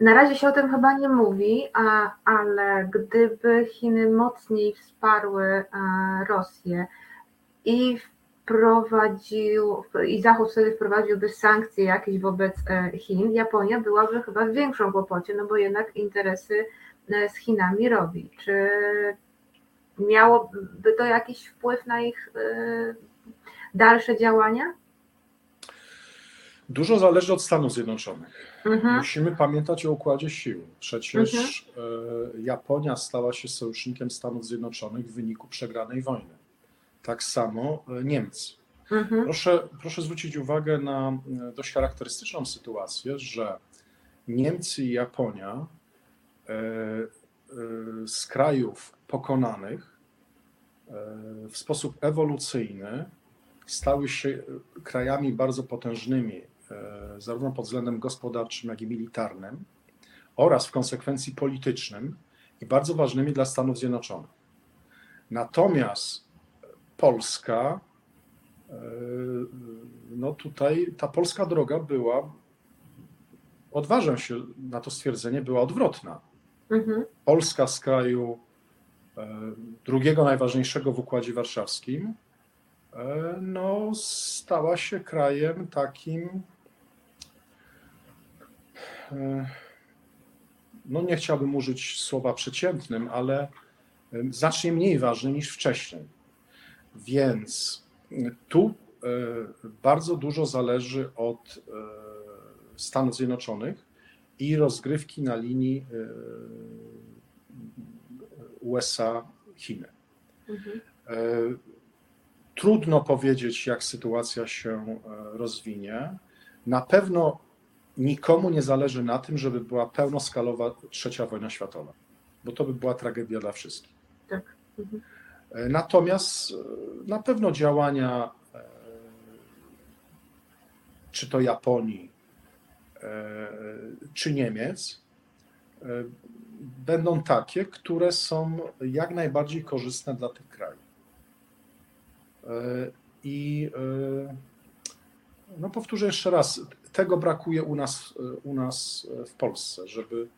na razie się o tym chyba nie mówi, a, ale gdyby Chiny mocniej wsparły Rosję i wprowadził, i Zachód wtedy wprowadziłby sankcje jakieś wobec Chin, Japonia byłaby chyba w większym kłopocie, no bo jednak interesy z Chinami robi. Czy miałoby to jakiś wpływ na ich dalsze działania? Dużo zależy od Stanów Zjednoczonych. Mhm. Musimy pamiętać o układzie sił. Przecież e, Japonia stała się sojusznikiem Stanów Zjednoczonych w wyniku przegranej wojny. Tak samo e, Niemcy. Mhm. Proszę, proszę zwrócić uwagę na e, dość charakterystyczną sytuację, że Niemcy i Japonia z krajów pokonanych w sposób ewolucyjny stały się krajami bardzo potężnymi, e, zarówno pod względem gospodarczym, jak i militarnym, oraz w konsekwencji politycznym i bardzo ważnymi dla Stanów Zjednoczonych. Natomiast Polska, e, no tutaj ta polska droga była, odważę się na to stwierdzenie, była odwrotna. Mhm. Polska z kraju e, drugiego najważniejszego w Układzie Warszawskim, no, stała się krajem takim, e, no nie chciałbym użyć słowa przeciętnym, ale e, znacznie mniej ważnym niż wcześniej. Więc tu e, bardzo dużo zależy od e, Stanów Zjednoczonych i rozgrywki na linii e, USA-Chiny. Mhm. Trudno powiedzieć, jak sytuacja się e, rozwinie. Na pewno nikomu nie zależy na tym, żeby była pełnoskalowa trzecia wojna światowa, bo to by była tragedia dla wszystkich. Tak. Mhm. E, Natomiast e, na pewno działania, czy to Japonii, czy Niemiec, będą takie, które są jak najbardziej korzystne dla tych krajów. E, I e, no powtórzę jeszcze raz, tego brakuje u nas, u nas w Polsce, żeby,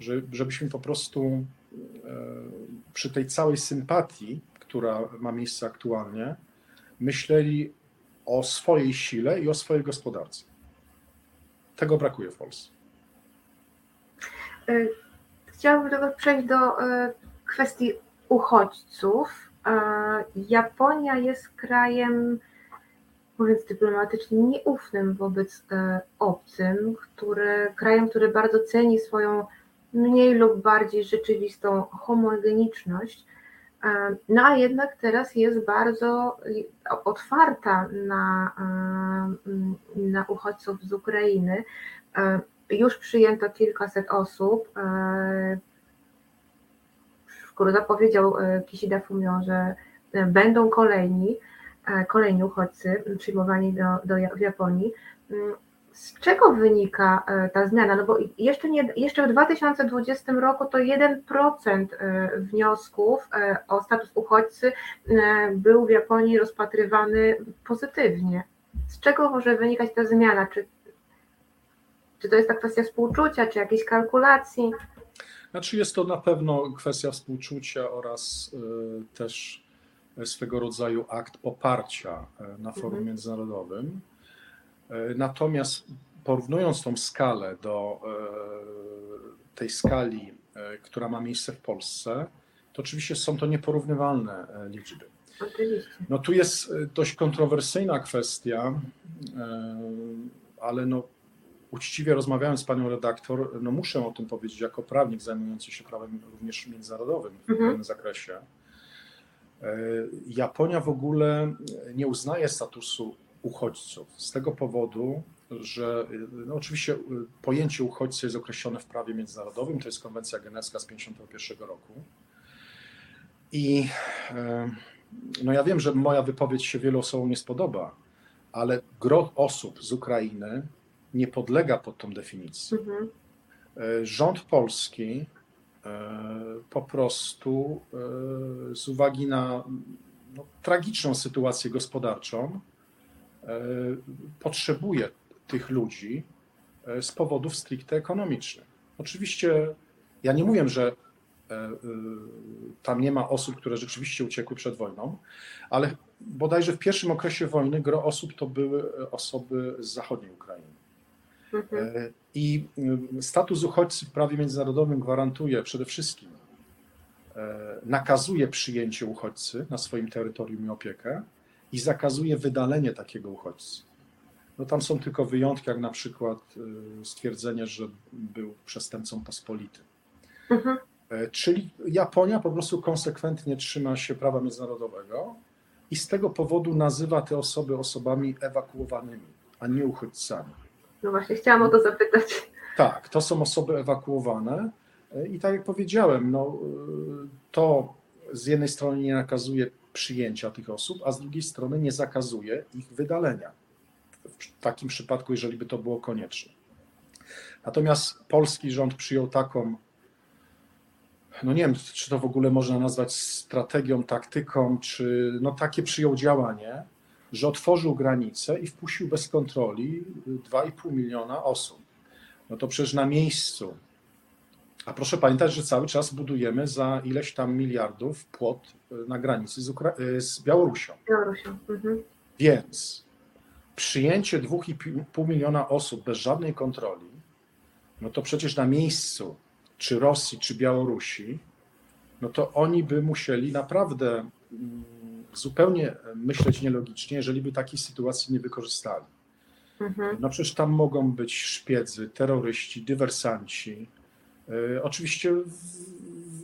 żeby, żebyśmy po prostu e, przy tej całej sympatii, która ma miejsce aktualnie, myśleli o swojej sile i o swojej gospodarce. Tego brakuje w Polsce. Chciałabym teraz przejść do kwestii uchodźców. Japonia jest krajem, mówiąc dyplomatycznie, nieufnym wobec e, obcym, który, krajem, który bardzo ceni swoją mniej lub bardziej rzeczywistą homogeniczność. E, No a jednak teraz jest bardzo otwarta na, e, na uchodźców z Ukrainy. Już przyjęto kilkaset osób. Skoro zapowiedział e, Kishida Fumio, że e, będą kolejni, e, kolejni uchodźcy przyjmowani do, do w Japonii. Mm, Z czego wynika ta zmiana? No bo jeszcze, nie, jeszcze w 2020 roku to 1% e, wniosków o status uchodźcy był w Japonii rozpatrywany pozytywnie. Z czego może wynikać ta zmiana? Czy, czy to jest ta kwestia współczucia, czy jakiejś kalkulacji? Znaczy jest to na pewno kwestia współczucia oraz y, też swego rodzaju akt poparcia y, na forum Mhm. międzynarodowym. Y, Natomiast porównując tą skalę do y, tej skali, która ma miejsce w Polsce, to oczywiście są to nieporównywalne liczby. No tu jest dość kontrowersyjna kwestia, ale no uczciwie rozmawiając z panią redaktor, no muszę o tym powiedzieć jako prawnik zajmujący się prawem również międzynarodowym w Mhm. pewnym zakresie. Y, Japonia w ogóle nie uznaje statusu uchodźców z tego powodu, że y, no oczywiście y, pojęcie uchodźcy jest określone w prawie międzynarodowym, to jest konwencja genewska z 1951 roku. I no ja wiem, że moja wypowiedź się wielu osobom nie spodoba, ale gro osób z Ukrainy nie podlega pod tą definicję. Mhm. E, Rząd polski e, po prostu e, z uwagi na no, tragiczną sytuację gospodarczą potrzebuje tych ludzi z powodów stricte ekonomicznych. Oczywiście ja nie mówię, że tam nie ma osób, które rzeczywiście uciekły przed wojną, ale bodajże w pierwszym okresie wojny gro osób to były osoby z zachodniej Ukrainy. Mhm. E, I y, status uchodźcy w prawie międzynarodowym gwarantuje przede wszystkim, e, nakazuje przyjęcie uchodźcy na swoim terytorium i opiekę i zakazuje wydalenie takiego uchodźcy. No tam są tylko wyjątki, jak na przykład y, stwierdzenie, że był przestępcą pospolitym. Mhm. E, Czyli Japonia po prostu konsekwentnie trzyma się prawa międzynarodowego i z tego powodu nazywa te osoby osobami ewakuowanymi, a nie uchodźcami. No właśnie, chciałam o to zapytać. Tak, to są osoby ewakuowane i tak jak powiedziałem, no, to z jednej strony nie nakazuje przyjęcia tych osób, a z drugiej strony nie zakazuje ich wydalenia. W takim przypadku, jeżeli by to było konieczne. Natomiast polski rząd przyjął taką, no nie wiem, czy to w ogóle można nazwać strategią, taktyką, czy no takie przyjął działanie, że otworzył granice i wpuścił bez kontroli 2,5 miliona osób. No to przecież na miejscu. A proszę pamiętać, że cały czas budujemy za ileś tam miliardów płot y, na granicy z, Ukra- y, z Białorusią. Białorusią. Mhm. Więc przyjęcie 2,5 miliona osób bez żadnej kontroli, no to przecież na miejscu, czy Rosji, czy Białorusi, no to oni by musieli naprawdę mm, zupełnie myśleć nielogicznie, jeżeli by takiej sytuacji nie wykorzystali. Mhm. No przecież tam mogą być szpiedzy, terroryści, dywersanci. Yy, Oczywiście w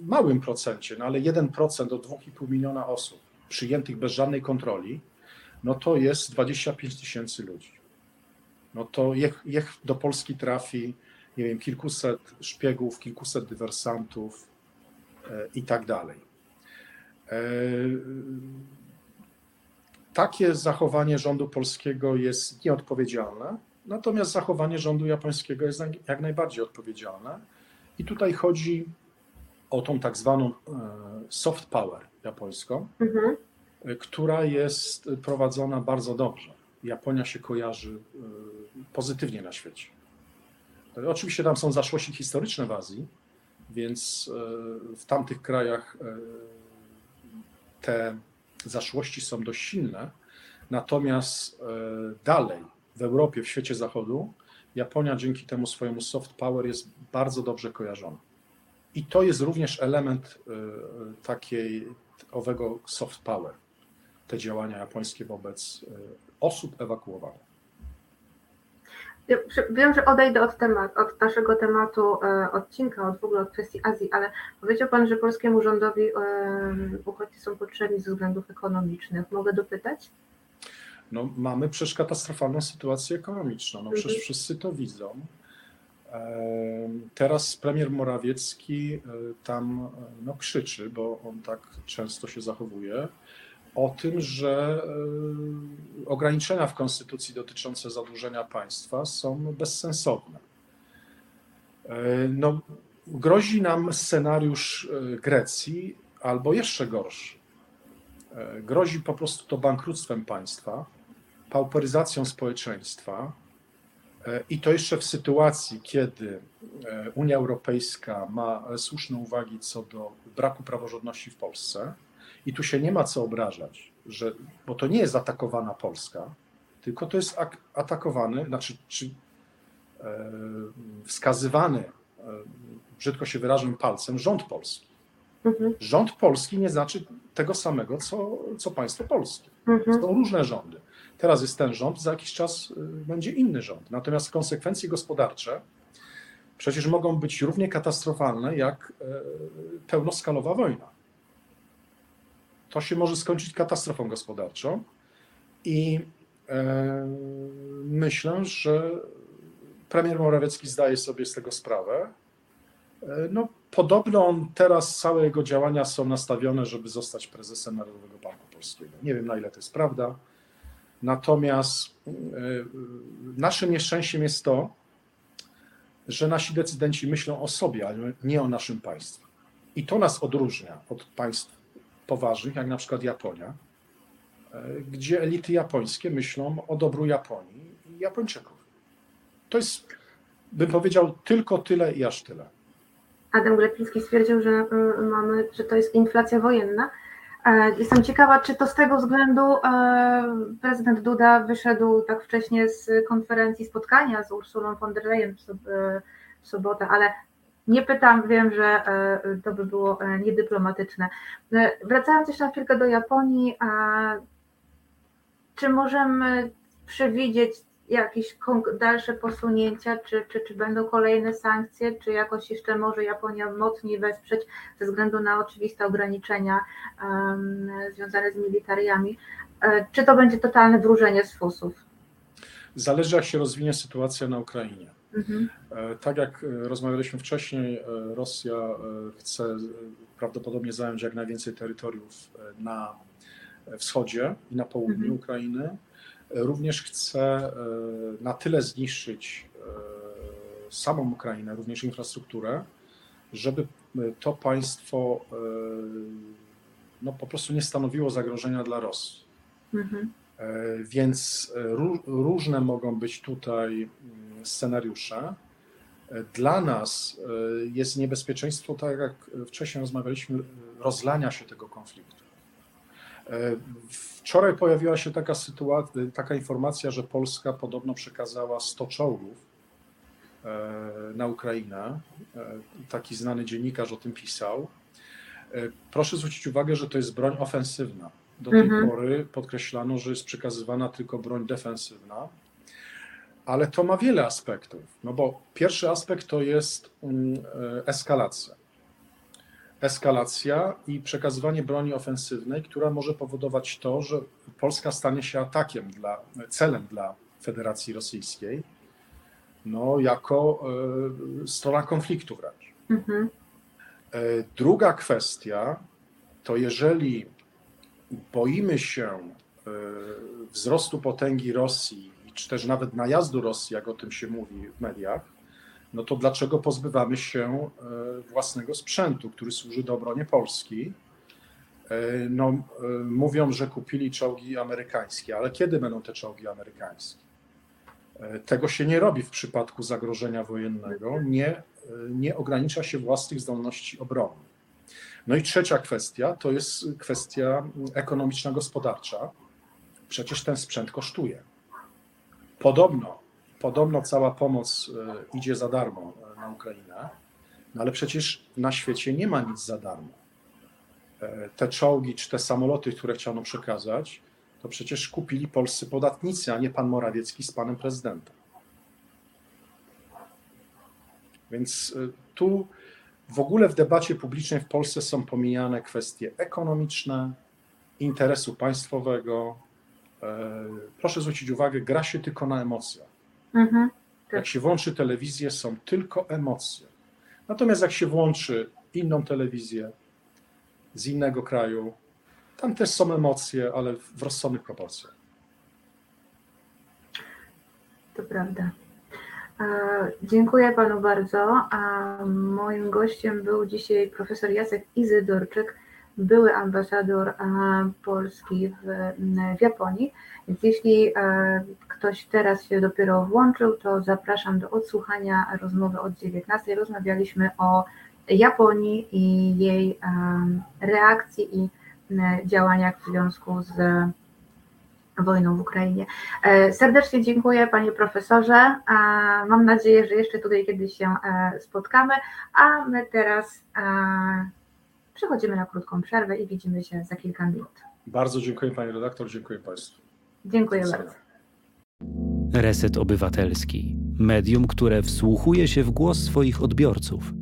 w małym procencie, no ale 1% do 2,5 miliona osób przyjętych bez żadnej kontroli, no to jest 25 tysięcy ludzi. No to jak, jak do Polski trafi, nie wiem, kilkuset szpiegów, kilkuset dywersantów e, i tak dalej. Takie zachowanie rządu polskiego jest nieodpowiedzialne, natomiast zachowanie rządu japońskiego jest jak- najbardziej odpowiedzialne. I tutaj chodzi o tą tak zwaną e, soft power japońską, Mhm. e, która jest prowadzona bardzo dobrze. Japonia się kojarzy e, pozytywnie na świecie. Oczywiście tam są zaszłości historyczne w Azji, więc w tamtych krajach te zaszłości są dość silne, Natomiast e, dalej w Europie, w świecie zachodu, Japonia dzięki temu swojemu soft power jest bardzo dobrze kojarzona. I to jest również element e, takiej owego soft power, te działania japońskie wobec e, osób ewakuowanych. Wiem, że odejdę od, temat, od naszego tematu e, odcinka, od w ogóle od kwestii Azji, ale powiedział Pan, że polskiemu rządowi e, uchodźcy są potrzebni ze względów ekonomicznych. Mogę dopytać? No, mamy przecież katastrofalną sytuację ekonomiczną. No, przecież Mhm. wszyscy to widzą. Em, Teraz premier Morawiecki e, tam e, no, krzyczy, bo on tak często się zachowuje, o tym, że e, ograniczenia w konstytucji dotyczące zadłużenia państwa są bezsensowne. E, No, grozi nam scenariusz e, Grecji albo jeszcze gorszy. Grozi po prostu to bankructwem państwa, pauperyzacją społeczeństwa i to jeszcze w sytuacji, kiedy Unia Europejska ma słuszne uwagi co do braku praworządności w Polsce i tu się nie ma co obrażać, że, bo to nie jest atakowana Polska, tylko to jest ak- atakowany, znaczy czy, e, wskazywany, e, brzydko się wyrażę, palcem rząd polski. Mhm, Rząd polski nie znaczy tego samego, co, co państwo polskie. mhm, Są różne rządy. Teraz jest ten rząd, za jakiś czas y, będzie inny rząd. Natomiast konsekwencje gospodarcze przecież mogą być równie katastrofalne jak e, pełnoskalowa wojna. To się może skończyć katastrofą gospodarczą i e, myślę, że premier Morawiecki zdaje sobie z tego sprawę. E, No, podobno on teraz całe jego działania są nastawione, żeby zostać prezesem Narodowego Banku Polskiego. Nie wiem, na ile to jest prawda. Natomiast e, naszym nieszczęściem jest to, że nasi decydenci myślą o sobie, ale nie o naszym państwie. I to nas odróżnia od państw poważnych, jak na przykład Japonia, e, gdzie elity japońskie myślą o dobru Japonii i Japończyków. To jest, bym powiedział, tylko tyle i aż tyle. Adam Glepiński stwierdził, że y, mamy, że to jest inflacja wojenna. E, Jestem ciekawa, czy to z tego względu e, prezydent Duda wyszedł tak wcześnie z konferencji spotkania z Ursulą von der Leyen w, sob- w sobotę, ale nie pytam, wiem, że e, to by było e, niedyplomatyczne. E, Wracając jeszcze na chwilkę do Japonii, czy możemy przewidzieć jakieś dalsze posunięcia, czy, czy, czy będą kolejne sankcje, czy jakoś jeszcze może Japonia mocniej wesprzeć ze względu na oczywiste ograniczenia em, związane z militariami? Czy to będzie totalne wróżenie z fusów? Zależy, jak się rozwinie sytuacja na Ukrainie. Mhm. E, Tak jak e, rozmawialiśmy wcześniej, e, Rosja chce prawdopodobnie zająć jak najwięcej terytoriów na wschodzie i na południu Mhm. Ukrainy. Również chce na tyle zniszczyć samą Ukrainę, również infrastrukturę, żeby to państwo no, po prostu nie stanowiło zagrożenia dla Rosji. Mhm. E, Więc e, ró- różne mogą być tutaj mm, scenariusze. E, Dla nas jest niebezpieczeństwo, tak jak wcześniej rozmawialiśmy, rozlania się tego konfliktu. Wczoraj pojawiła się taka sytuacja, taka informacja, że Polska podobno przekazała 100 czołgów na Ukrainę. Taki znany dziennikarz o tym pisał. Proszę zwrócić uwagę, że to jest broń ofensywna. Do tej Mhm. pory podkreślano, że jest przekazywana tylko broń defensywna, ale to ma wiele aspektów. No bo pierwszy aspekt to jest mm, e, eskalacja. Eskalacja i przekazywanie broni ofensywnej, która może powodować to, że Polska stanie się atakiem dla, celem dla Federacji Rosyjskiej, no jako e, strona konfliktu wręcz. Mhm. E, Druga kwestia to jeżeli boimy się e, wzrostu potęgi Rosji, czy też nawet najazdu Rosji, jak o tym się mówi w mediach, no to dlaczego pozbywamy się e, własnego sprzętu, który służy do obrony Polski? E, No, mówią, że kupili czołgi amerykańskie, ale kiedy będą te czołgi amerykańskie? Tego się nie robi w przypadku zagrożenia wojennego. Nie, nie ogranicza się własnych zdolności obronnych. No i trzecia kwestia to jest kwestia ekonomiczna, gospodarcza. przecież ten sprzęt kosztuje. Podobno, podobno cała pomoc e, idzie za darmo e, na Ukrainę, no ale przecież na świecie nie ma nic za darmo. E, te czołgi czy te samoloty, które chciano przekazać, to przecież kupili polscy podatnicy, a nie pan Morawiecki z panem prezydentem. Więc tu w ogóle w debacie publicznej w Polsce są pomijane kwestie ekonomiczne, interesu państwowego. E, proszę zwrócić uwagę, gra się tylko na emocjach. Mhm, tak. Jak się włączy telewizję, są tylko emocje. Natomiast jak się włączy inną telewizję z innego kraju, tam też są emocje, ale w rozsądnych proporcjach. To prawda. E, dziękuję panu bardzo. Moim gościem był dzisiaj profesor Jacek Izydorczyk, były ambasador e, Polski w, w Japonii. Więc jeśli e, ktoś teraz się dopiero włączył, to zapraszam do odsłuchania rozmowy od 19. Rozmawialiśmy o Japonii i jej reakcji i działaniach w związku z wojną w Ukrainie. E, serdecznie dziękuję panie profesorze. Mam nadzieję, że jeszcze tutaj kiedyś się e, spotkamy, a my teraz e, przechodzimy na krótką przerwę i widzimy się za kilka minut. Bardzo dziękuję pani redaktor, dziękuję państwu. Dziękuję bardzo. Reset Obywatelski. Medium, które wsłuchuje się w głos swoich odbiorców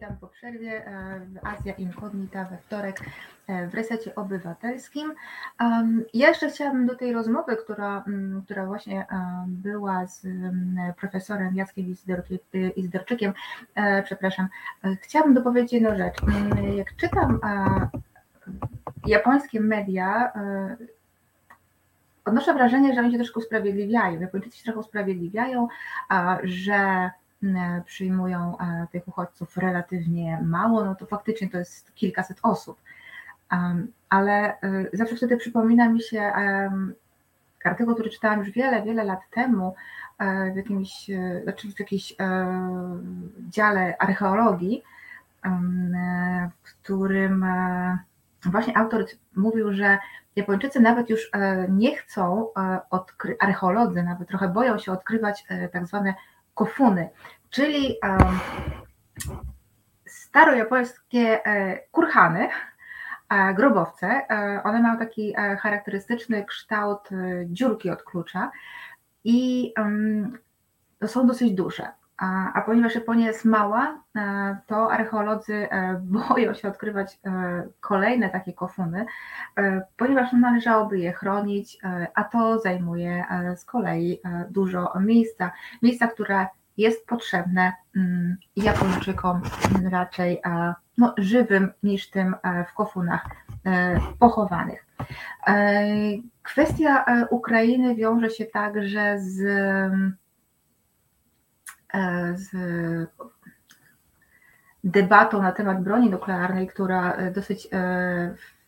witam po przerwie w Azja Incognita we wtorek e, w resecie obywatelskim. Ja jeszcze chciałabym do tej rozmowy, która, mm, która właśnie była z mm, profesorem Jackiem Izdorczykiem, e, przepraszam, e, chciałabym dopowiedzieć jedną rzecz. Mm, jak czytam japońskie media, odnoszę wrażenie, że oni się troszkę usprawiedliwiają. Japończycy się trochę usprawiedliwiają, że E, przyjmują e, tych uchodźców relatywnie mało, no to faktycznie to jest kilkaset osób. Ale e, zawsze wtedy przypomina mi się artykuł, który czytałam już wiele, wiele lat temu w jakimś, znaczy w jakimś dziale archeologii, w którym właśnie autor mówił, że Japończycy nawet już nie chcą odkryć, archeolodzy nawet trochę boją się odkrywać tak zwane kofuny, czyli starojapońskie e, kurhany, e, grobowce. E, one mają taki charakterystyczny kształt dziurki od klucza i są dosyć duże. A, a, ponieważ Japonia jest mała, to archeolodzy boją się odkrywać kolejne takie kofuny, ponieważ należałoby je chronić, a to zajmuje z kolei dużo miejsca. Miejsca, które jest potrzebne mm, Japończykom raczej no, żywym niż tym w kofunach e, pochowanych. E, kwestia e, Ukrainy wiąże się także z, z debatą na temat broni nuklearnej, która dosyć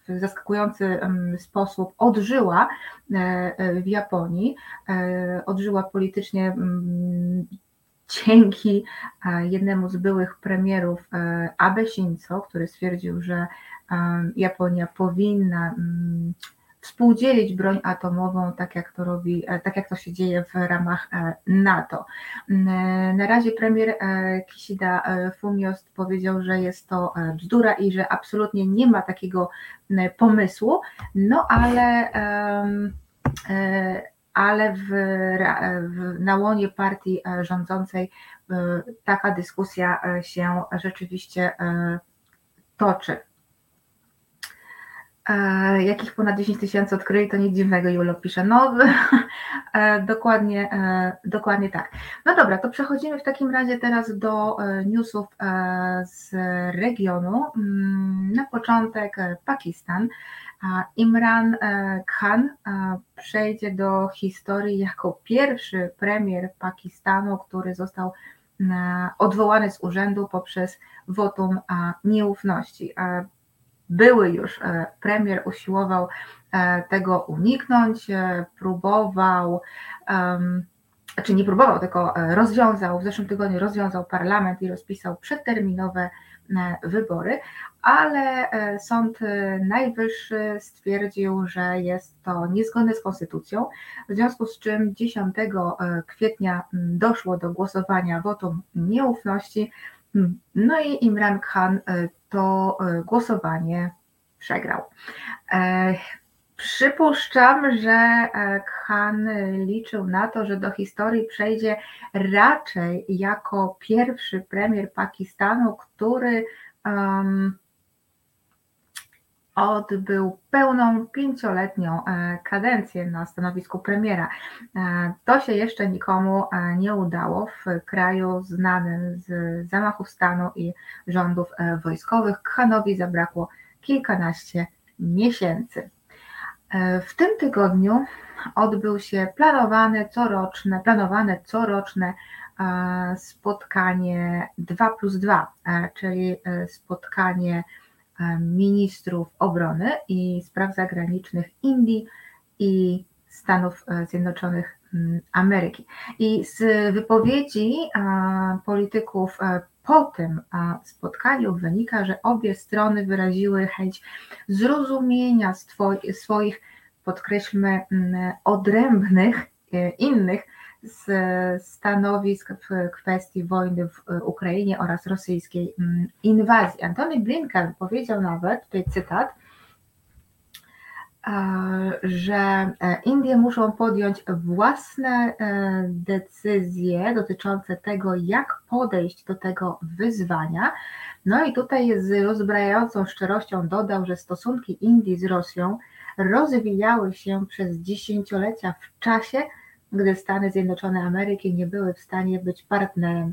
w zaskakujący sposób odżyła w Japonii, odżyła politycznie dzięki e, jednemu z byłych premierów e, Abe Shinzo, który stwierdził, że e, Japonia powinna mm, współdzielić broń atomową, tak jak to robi, tak jak to się dzieje w ramach NATO. Na razie premier Kishida Fumiost powiedział, że jest to bzdura i że absolutnie nie ma takiego pomysłu, no ale ale w, w, na łonie partii e, rządzącej e, taka dyskusja e, się rzeczywiście toczy. Jakich ponad 10 tysięcy odkryli, to nic dziwnego, Julo pisze. No, dokładnie, dokładnie tak. No dobra, to przechodzimy w takim razie teraz do newsów z regionu. Mm, na początek Pakistan. Imran e, Khan e, przejdzie do historii jako pierwszy premier Pakistanu, który został e, odwołany z urzędu poprzez wotum nieufności. Były już premier usiłował tego uniknąć, próbował, czy znaczy nie próbował, tylko rozwiązał, w zeszłym tygodniu rozwiązał parlament i rozpisał przedterminowe wybory, ale Sąd Najwyższy stwierdził, że jest to niezgodne z konstytucją, w związku z czym 10 kwietnia doszło do głosowania wotum nieufności, no i Imran Khan to głosowanie przegrał. Przypuszczam, że e, Khan liczył na to, że do historii przejdzie raczej jako pierwszy premier Pakistanu, który um, odbył pełną pięcioletnią e, kadencję na stanowisku premiera. E, to się jeszcze nikomu nie udało w kraju znanym z zamachów stanu i rządów wojskowych. Khanowi zabrakło kilkanaście miesięcy. E, w tym tygodniu odbył się planowane coroczne, planowane coroczne e, spotkanie 2 plus 2, e, czyli spotkanie ministrów obrony i spraw zagranicznych Indii i Stanów Zjednoczonych mm, Ameryki. I z wypowiedzi polityków po tym spotkaniu wynika, że obie strony wyraziły chęć zrozumienia swoich, podkreślmy, mm, odrębnych, e, innych stanowisk w kwestii wojny w Ukrainie oraz rosyjskiej mm, inwazji. Antony Blinken powiedział nawet, tutaj cytat, że e, Indie muszą podjąć własne e, decyzje dotyczące tego, jak podejść do tego wyzwania. No i tutaj z rozbrajającą szczerością dodał, że stosunki Indii z Rosją rozwijały się przez dziesięciolecia w czasie, gdy Stany Zjednoczone Ameryki nie były w stanie być partnerem e,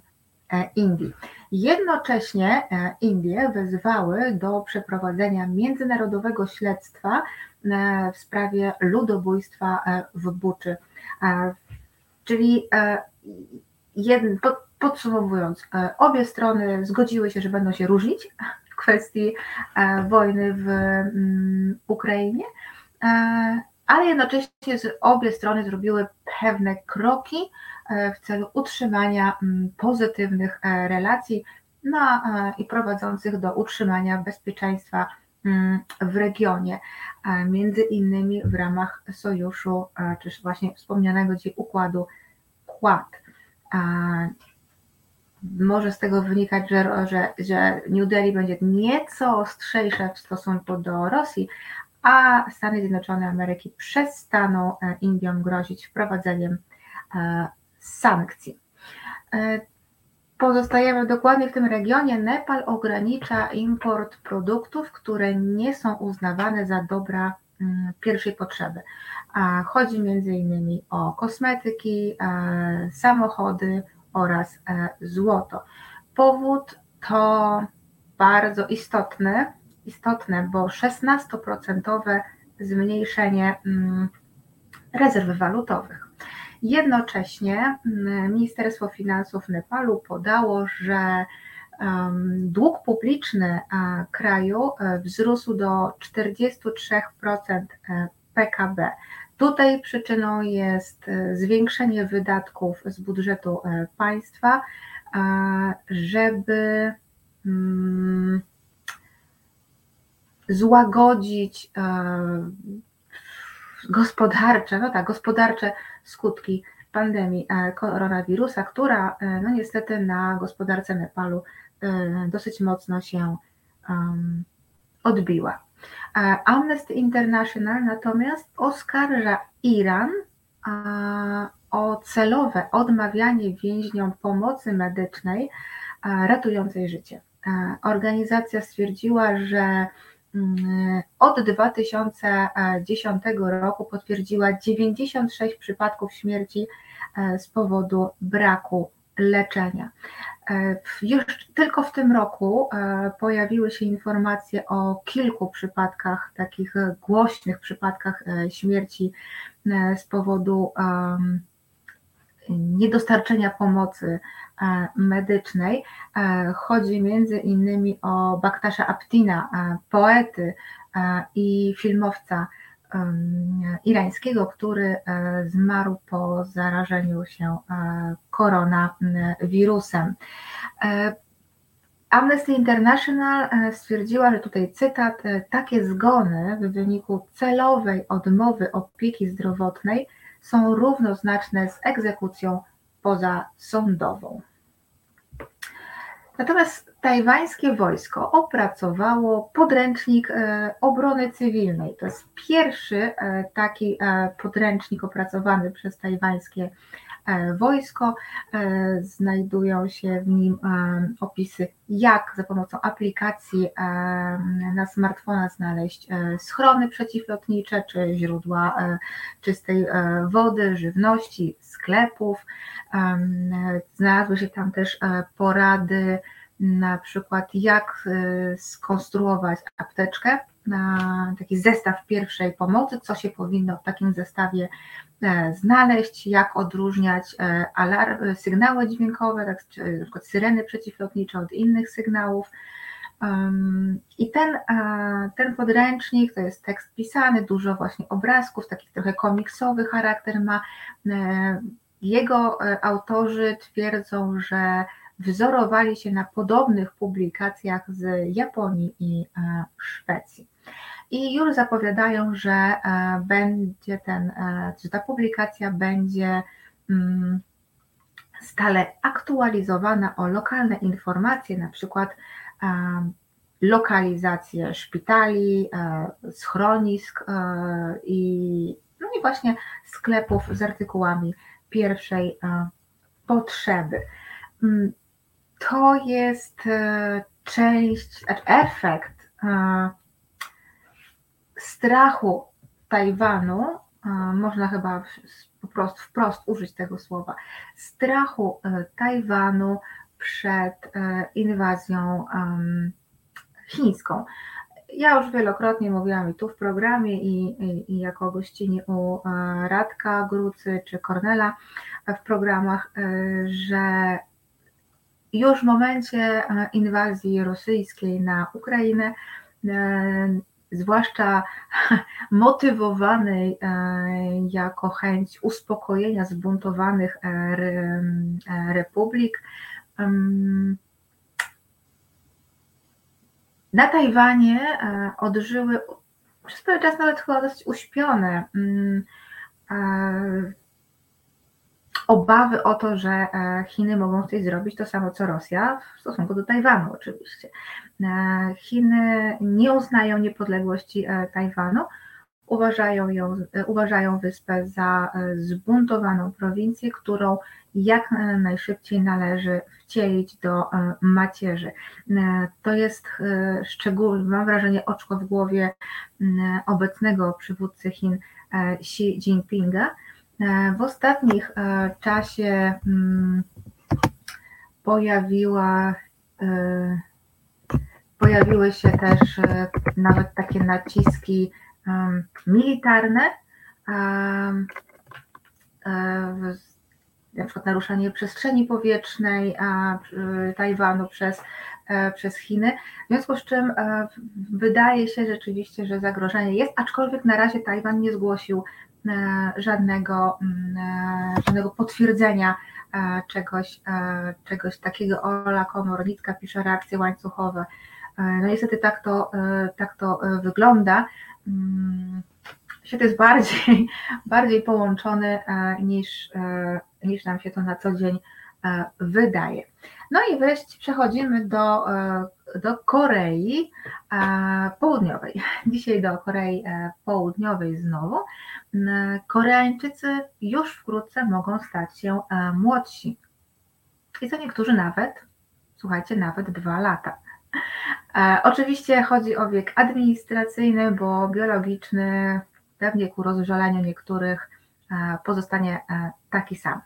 Indii. Jednocześnie Indie wezwały do przeprowadzenia międzynarodowego śledztwa E, w sprawie ludobójstwa e, w Buczy. E, czyli podsumowując, obie strony zgodziły się, że będą się różnić w kwestii wojny w mm, Ukrainie, ale jednocześnie obie strony zrobiły pewne kroki w celu utrzymania mm, pozytywnych relacji no, i prowadzących do utrzymania bezpieczeństwa Mm, w regionie, między innymi w ramach sojuszu, czy właśnie wspomnianego dzisiaj układu Quad. Może z tego wynikać, że, że, że New Delhi będzie nieco ostrzejsze w stosunku do Rosji, a Stany Zjednoczone Ameryki przestaną e, Indiom grozić wprowadzeniem e, sankcji. E, Pozostajemy dokładnie w tym regionie. Nepal ogranicza import produktów, które nie są uznawane za dobra mm, pierwszej potrzeby. Chodzi innymi o kosmetyki, e, samochody oraz e, złoto. Powód to bardzo istotny, istotne, bo 16% zmniejszenie mm, rezerw walutowych. Jednocześnie mm, Ministerstwo Finansów Nepalu podało, że dług publiczny kraju e, wzrósł do 43% e, PKB. Tutaj przyczyną jest e, zwiększenie wydatków z budżetu państwa, żeby mm, złagodzić gospodarcze, no tak, gospodarcze skutki pandemii e, koronawirusa, która e, no niestety na gospodarce Nepalu e, dosyć mocno się odbiła. Amnesty International natomiast oskarża Iran o celowe odmawianie więźniom pomocy medycznej ratującej życie. Organizacja stwierdziła, że od 2010 roku potwierdziła 96 przypadków śmierci e, z powodu braku leczenia. E, już tylko w tym roku e, pojawiły się informacje o kilku przypadkach, takich głośnych przypadkach śmierci z powodu niedostarczenia pomocy medycznej. E, chodzi między innymi o Baktasza Aptina, e, poety i filmowca irańskiego, który zmarł po zarażeniu się koronawirusem. Amnesty International e, stwierdziła, że tutaj cytat, e, takie zgony w wyniku celowej odmowy opieki zdrowotnej są równoznaczne z egzekucją pozasądową. Natomiast tajwańskie wojsko opracowało podręcznik e, obrony cywilnej. To jest pierwszy taki podręcznik opracowany przez tajwańskie E, wojsko. E, znajdują się w nim e, opisy, jak za pomocą aplikacji na smartfona znaleźć schrony przeciwlotnicze czy źródła czystej wody, żywności, sklepów. Znalazły się tam też porady, na przykład jak skonstruować apteczkę, taki zestaw pierwszej pomocy, co się powinno w takim zestawie E, znaleźć, jak odróżniać e, alarm, sygnały dźwiękowe, tak, czy na przykład syreny przeciwlotnicze od innych sygnałów. I ten, e, ten podręcznik to jest tekst pisany, dużo właśnie obrazków, takich trochę komiksowy charakter ma. Jego autorzy twierdzą, że wzorowali się na podobnych publikacjach z Japonii i Szwecji i już zapowiadają, że e, będzie ten, e, że ta publikacja będzie mm, stale aktualizowana o lokalne informacje, na przykład e, lokalizację szpitali, schronisk i, no i właśnie sklepów z artykułami pierwszej potrzeby. Mm, to jest część, znaczy efekt strachu Tajwanu, można chyba po prostu wprost użyć tego słowa, strachu e, Tajwanu przed e, inwazją chińską. Ja już wielokrotnie mówiłam i tu w programie, i, i, i jako gościni u e, Radka Grucy czy Kornela w programach, że już w momencie inwazji rosyjskiej na Ukrainę zwłaszcza motywowanej e, jako chęć uspokojenia zbuntowanych e, e, republik. Na Tajwanie odżyły przez pewien czas nawet chyba dosyć uśpione mm, obawy o to, że Chiny mogą coś zrobić to samo co Rosja w stosunku do Tajwanu oczywiście. E, Chiny nie uznają niepodległości e, Tajwanu, uważają, ją, e, uważają wyspę za zbuntowaną prowincję, którą jak najszybciej należy wcielić do macierzy. To jest szczególnie, mam wrażenie, oczko w głowie obecnego przywódcy Chin Xi Jinpinga. W ostatnich czasie pojawiła Pojawiły się też e, nawet takie naciski militarne, e, na przykład naruszanie przestrzeni powietrznej Tajwanu przez, e, przez Chiny, w związku z czym wydaje się rzeczywiście, że zagrożenie jest, aczkolwiek na razie Tajwan nie zgłosił żadnego, żadnego potwierdzenia czegoś, czegoś takiego. Ola Komornicka pisze reakcje łańcuchowe E, no niestety tak to, e, tak to e, wygląda. Mm, świat jest bardziej, bardziej połączony niż, niż nam się to na co dzień wydaje. No i wreszcie przechodzimy do, do Korei Południowej. Dzisiaj do Korei Południowej znowu. Mm, Koreańczycy już wkrótce mogą stać się młodsi. I co niektórzy nawet, słuchajcie, nawet dwa lata. E, oczywiście chodzi o wiek administracyjny, bo biologiczny w wieku rozżalenia niektórych e, pozostanie e, taki sam.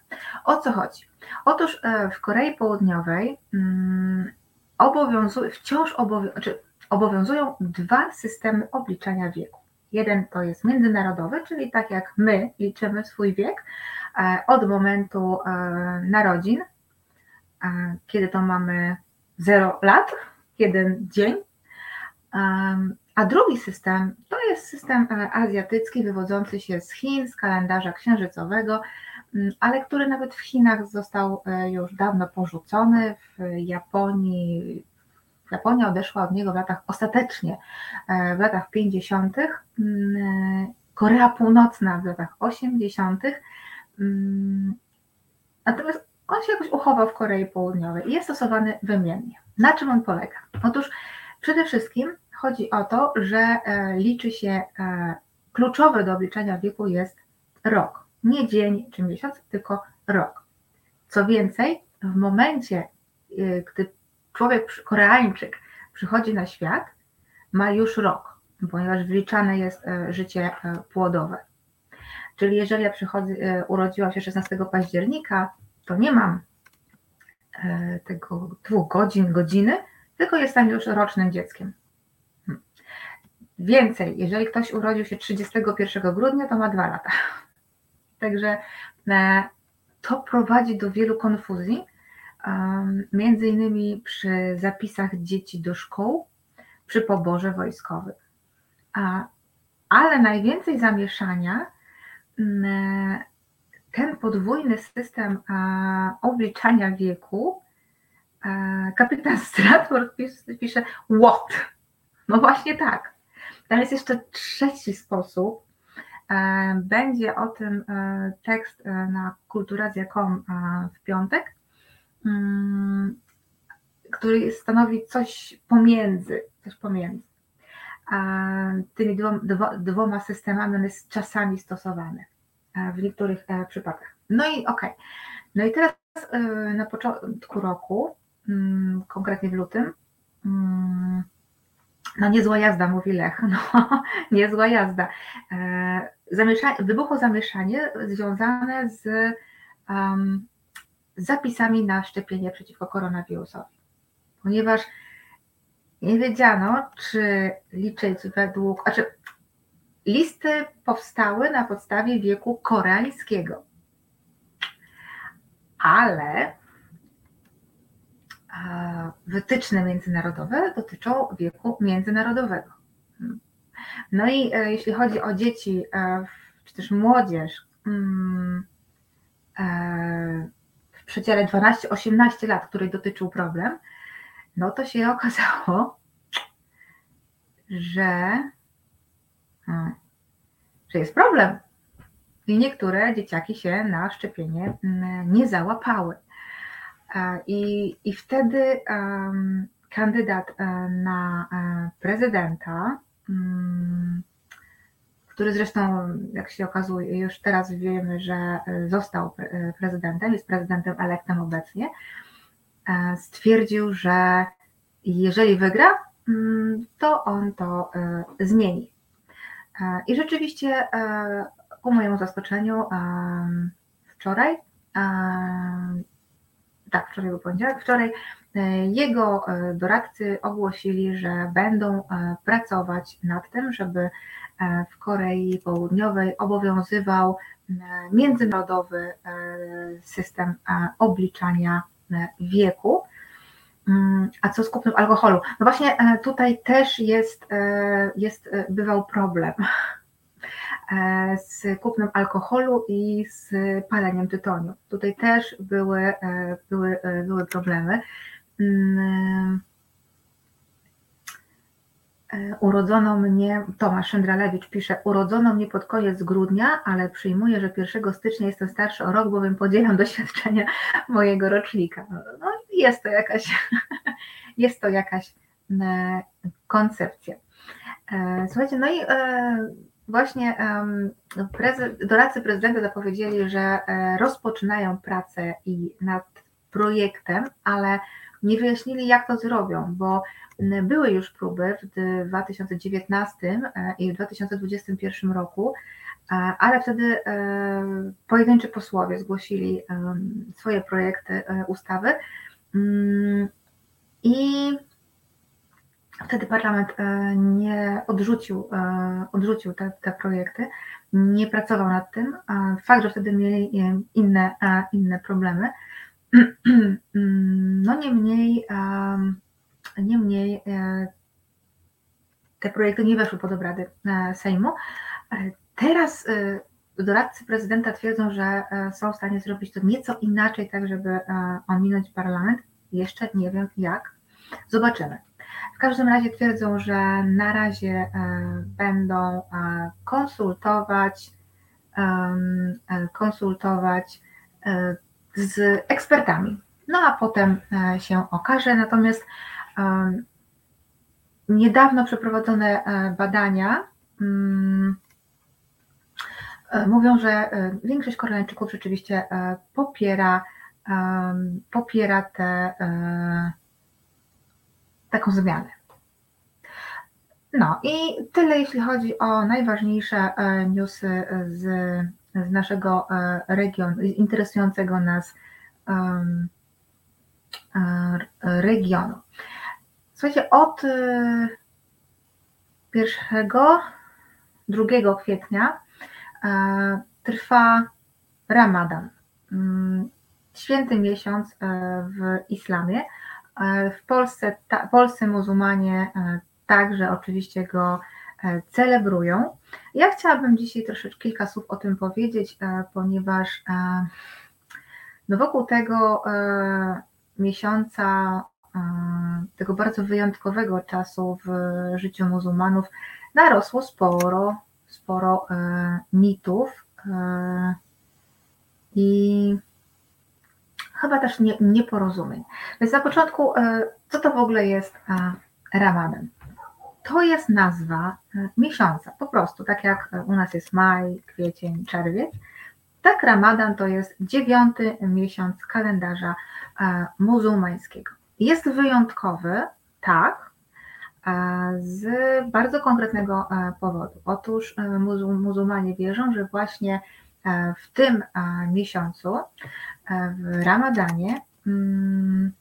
O co chodzi? Otóż w Korei Południowej mm, obowiązują, wciąż znaczy obowiązują dwa systemy obliczania wieku. Jeden to jest międzynarodowy, czyli tak jak my liczymy swój wiek od momentu narodzin, kiedy to mamy 0 lat, jeden dzień. A drugi system to jest system e, azjatycki wywodzący się z Chin, z kalendarza księżycowego, mm, ale który nawet w Chinach został e, już dawno porzucony, w Japonii, Japonia odeszła od niego w latach, ostatecznie w latach 50., mm, Korea Północna w latach 80., mm, natomiast on się jakoś uchował w Korei Południowej i jest stosowany wymiennie. Na czym on polega? Otóż przede wszystkim chodzi o to, że e, liczy się, e, kluczowe do obliczenia wieku jest rok. Nie dzień czy miesiąc, tylko rok. Co więcej, w momencie, e, gdy człowiek, Koreańczyk przychodzi na świat, ma już rok, ponieważ wliczane jest życie płodowe. Czyli jeżeli ja przychodzę, urodziłam się 16 października, to nie mam tego dwóch godzin, godziny, tylko jestem już rocznym dzieckiem. Więcej, jeżeli ktoś urodził się 31 grudnia, to ma dwa lata. Także e, to prowadzi do wielu konfuzji, między innymi przy zapisach dzieci do szkół, przy poborze wojskowym. Ale najwięcej zamieszania mm, ten podwójny system obliczania wieku kapitan Stratford pisze what? No właśnie tak. Tam jest jeszcze trzeci sposób. E, będzie o tym e, tekst e, na kulturazja.com w piątek, mm, który stanowi coś pomiędzy, coś pomiędzy tymi dwoma, systemami, on jest czasami stosowany w niektórych przypadkach. No i okej. Okay. No i teraz na początku roku Mm, konkretnie w lutym. No niezła jazda, mówi Lech. No, niezła jazda. E, zamieszanie, wybuchło zamieszanie związane z um, zapisami na szczepienie przeciwko koronawirusowi. Ponieważ nie wiedziano, czy liczyć według. Znaczy, listy powstały na podstawie wieku koreańskiego. Ale wytyczne międzynarodowe dotyczą wieku międzynarodowego. No i e, jeśli chodzi o dzieci, e, czy też młodzież mm, e, w przedziale 12-18 lat, której dotyczył problem, no to się okazało, że, że jest problem. I niektóre dzieciaki się na szczepienie mm, nie załapały. I, i wtedy kandydat e, na e, prezydenta, um, który zresztą, jak się okazuje, już teraz wiemy, że e, został prezydentem, jest prezydentem elektem obecnie, stwierdził, że jeżeli wygra, mm, to on to zmieni. I rzeczywiście, ku mojemu zaskoczeniu, wczoraj tak, wczoraj był poniedziałek, wczoraj e, jego e, doradcy ogłosili, że będą e, pracować nad tym, żeby w Korei Południowej obowiązywał międzynarodowy system obliczania wieku. Mm, a co z kupnem alkoholu? No właśnie tutaj też jest, jest bywał problem z kupnem alkoholu i z paleniem tytoniu. Tutaj też były, e, były, e, były problemy. Mm, urodzono mnie, Tomasz Szyndralewicz pisze, urodzono mnie pod koniec grudnia, ale przyjmuję, że 1 stycznia jestem starszy o rok, bowiem podzielam doświadczenia mojego rocznika. No, jest to jakaś, jest to jakaś koncepcja. Słuchajcie, no i Właśnie doradcy prezydenta zapowiedzieli, że e, rozpoczynają pracę i nad projektem, ale nie wyjaśnili, jak to zrobią, bo były już próby w 2019 e, i w 2021 roku, e, ale wtedy pojedynczy posłowie zgłosili swoje projekty ustawy. Mm, i Wtedy parlament e, nie odrzucił, e, odrzucił te, te projekty, nie pracował nad tym. Fakt, że wtedy mieli e, inne, inne problemy. No niemniej, niemniej te projekty nie weszły pod obrady Sejmu. Teraz doradcy prezydenta twierdzą, że są w stanie zrobić to nieco inaczej, tak żeby ominąć parlament. Jeszcze nie wiem jak. Zobaczymy. Każdym razie twierdzą, że na razie będą konsultować, konsultować z ekspertami. No a potem się okaże. Natomiast niedawno przeprowadzone badania mm, mówią, że większość Koreańczyków rzeczywiście popiera, popiera te taką zmianę. No i tyle, jeśli chodzi o najważniejsze e, newsy z, z naszego e, regionu, interesującego nas e, regionu. Słuchajcie, od 1, 2 kwietnia trwa Ramadan, mm, święty miesiąc w islamie. E, w Polsce, ta, polscy muzułmanie e, także oczywiście go e, celebrują. Ja chciałabym dzisiaj troszeczkę kilka słów o tym powiedzieć, ponieważ no wokół tego miesiąca, tego bardzo wyjątkowego czasu w życiu muzułmanów narosło sporo, sporo mitów i chyba też nie, nieporozumień. Więc na początku, e, co to w ogóle jest e, Ramadan? To jest nazwa e, miesiąca, po prostu, tak jak u nas jest maj, kwiecień, czerwiec. Tak, Ramadan to jest dziewiąty miesiąc kalendarza muzułmańskiego. Jest wyjątkowy, tak, z bardzo konkretnego powodu. Otóż muzułmanie wierzą, że właśnie w tym miesiącu w Ramadanie mm,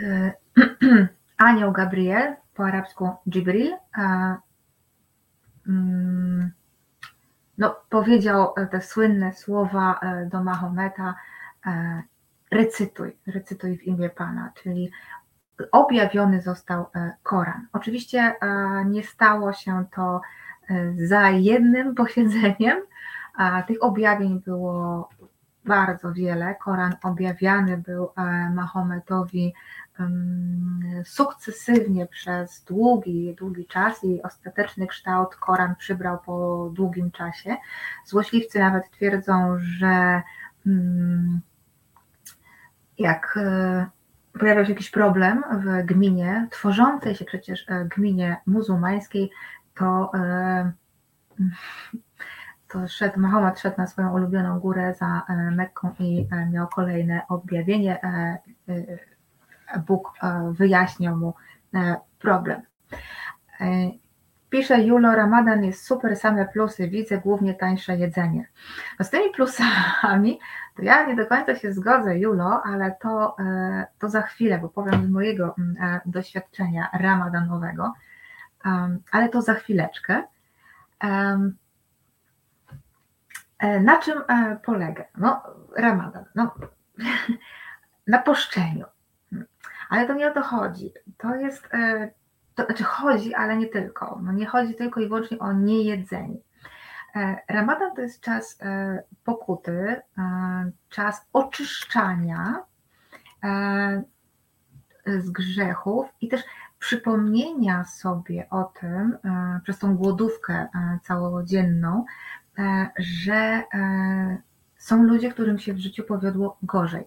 e, anioł Gabriel, po arabsku Jibril, mm, no, powiedział te słynne słowa e, do Mahometa e, recytuj, recytuj w imię Pana, czyli objawiony został Koran. Oczywiście nie stało się to za jednym posiedzeniem, a tych objawień było bardzo wiele. Koran objawiany był e, Mahometowi sukcesywnie przez długi, długi czas i ostateczny kształt Koran przybrał po długim czasie. Złośliwcy nawet twierdzą, że mm, jak e, pojawiał się jakiś problem w gminie, tworzącej się przecież e, gminie muzułmańskiej, to to szedł, Mahomet szedł na swoją ulubioną górę za e, Mekką i e, miał kolejne objawienie. E, Bóg wyjaśniał mu problem. Pisze Julo, Ramadan jest super, same plusy, widzę głównie tańsze jedzenie. No z tymi plusami to ja nie do końca się zgodzę, Julo, ale to, to za chwilę, bo powiem z mojego mm, doświadczenia ramadanowego, ale to za chwileczkę. E, na czym e, polega? No, Ramadan. No, na poszczeniu. Ale to nie o to chodzi. To jest, e, to znaczy chodzi, ale nie tylko. No nie chodzi tylko i wyłącznie o niejedzenie. Ramadan to jest czas pokuty, czas oczyszczania z grzechów i też przypomnienia sobie o tym przez tą głodówkę całodzienną, E, że e, są ludzie, którym się w życiu powiodło gorzej,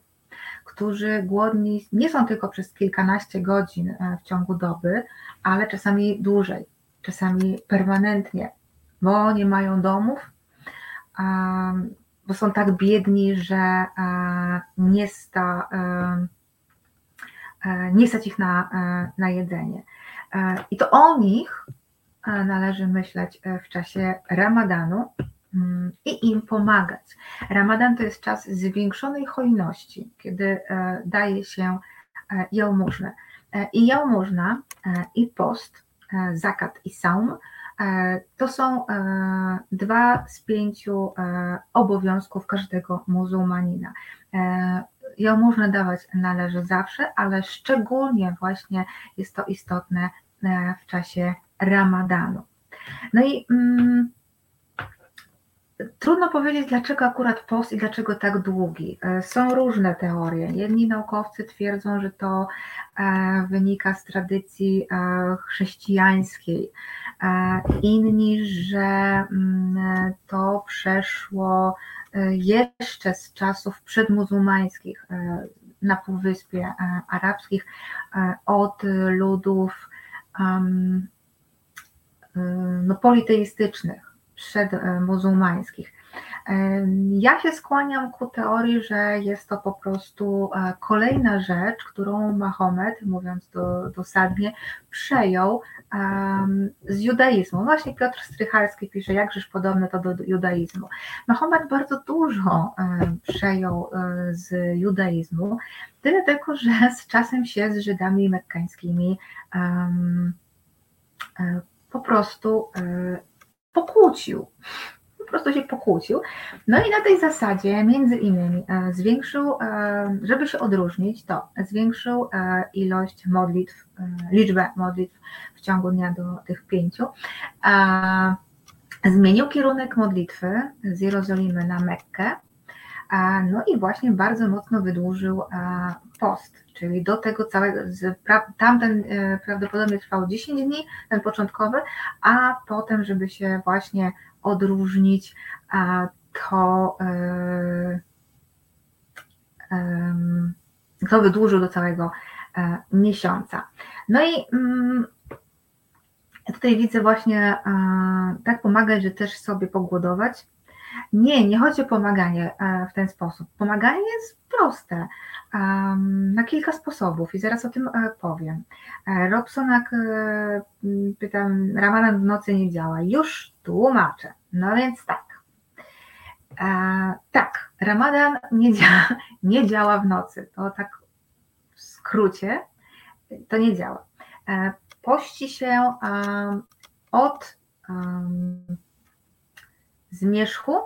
którzy głodni nie są tylko przez kilkanaście godzin e, w ciągu doby, ale czasami dłużej, czasami permanentnie, bo nie mają domów, bo są tak biedni, że nie, sta, nie stać ich na, na jedzenie. I to o nich należy myśleć w czasie ramadanu, Mm, i im pomagać. Ramadan to jest czas zwiększonej hojności, kiedy e, daje się e, jałmużnę. E, I jałmużna, i post, zakat i saum to są dwa z pięciu obowiązków każdego muzułmanina. Jałmużnę dawać należy zawsze, ale szczególnie właśnie jest to istotne w czasie ramadanu. No i mm, Trudno powiedzieć, dlaczego akurat post i dlaczego tak długi. E, są różne teorie. Jedni naukowcy twierdzą, że to e, wynika z tradycji chrześcijańskiej, inni, że mm, to przeszło jeszcze z czasów przedmuzułmańskich na Półwyspie Arabskich od ludów no, politeistycznych przedmuzułmańskich. Ja się skłaniam ku teorii, że jest to po prostu e, kolejna rzecz, którą Mahomet, mówiąc do, dosadnie, przejął z judaizmu. Właśnie Piotr Strychalski pisze, jakżeż podobne to do judaizmu. Mahomet bardzo dużo przejął e, z judaizmu, tyle tylko, że z czasem się z Żydami mekkańskimi e, po prostu pokłócił. Po prostu się pokłócił. No i na tej zasadzie, między innymi, e, zwiększył, e, żeby się odróżnić, to zwiększył e, ilość modlitw, liczbę modlitw w ciągu dnia do tych pięciu. Zmienił kierunek modlitwy z Jerozolimy na Mekkę. No i właśnie bardzo mocno wydłużył post, czyli do tego całego, tamten e, prawdopodobnie trwał 10 dni, ten początkowy, a potem, żeby się właśnie odróżnić, to, e, to wydłużył do całego e, miesiąca. No i mm, tutaj widzę właśnie tak pomagać, że też sobie pogłodować. Nie, nie chodzi o pomaganie w ten sposób. Pomaganie jest proste na kilka sposobów i zaraz o tym e, powiem. E, Robsonak e, pyta, Ramadan w nocy nie działa. Już tłumaczę. No więc tak. Tak, Ramadan nie działa, nie działa w nocy. To tak w skrócie to nie działa. Pości się od zmierzchu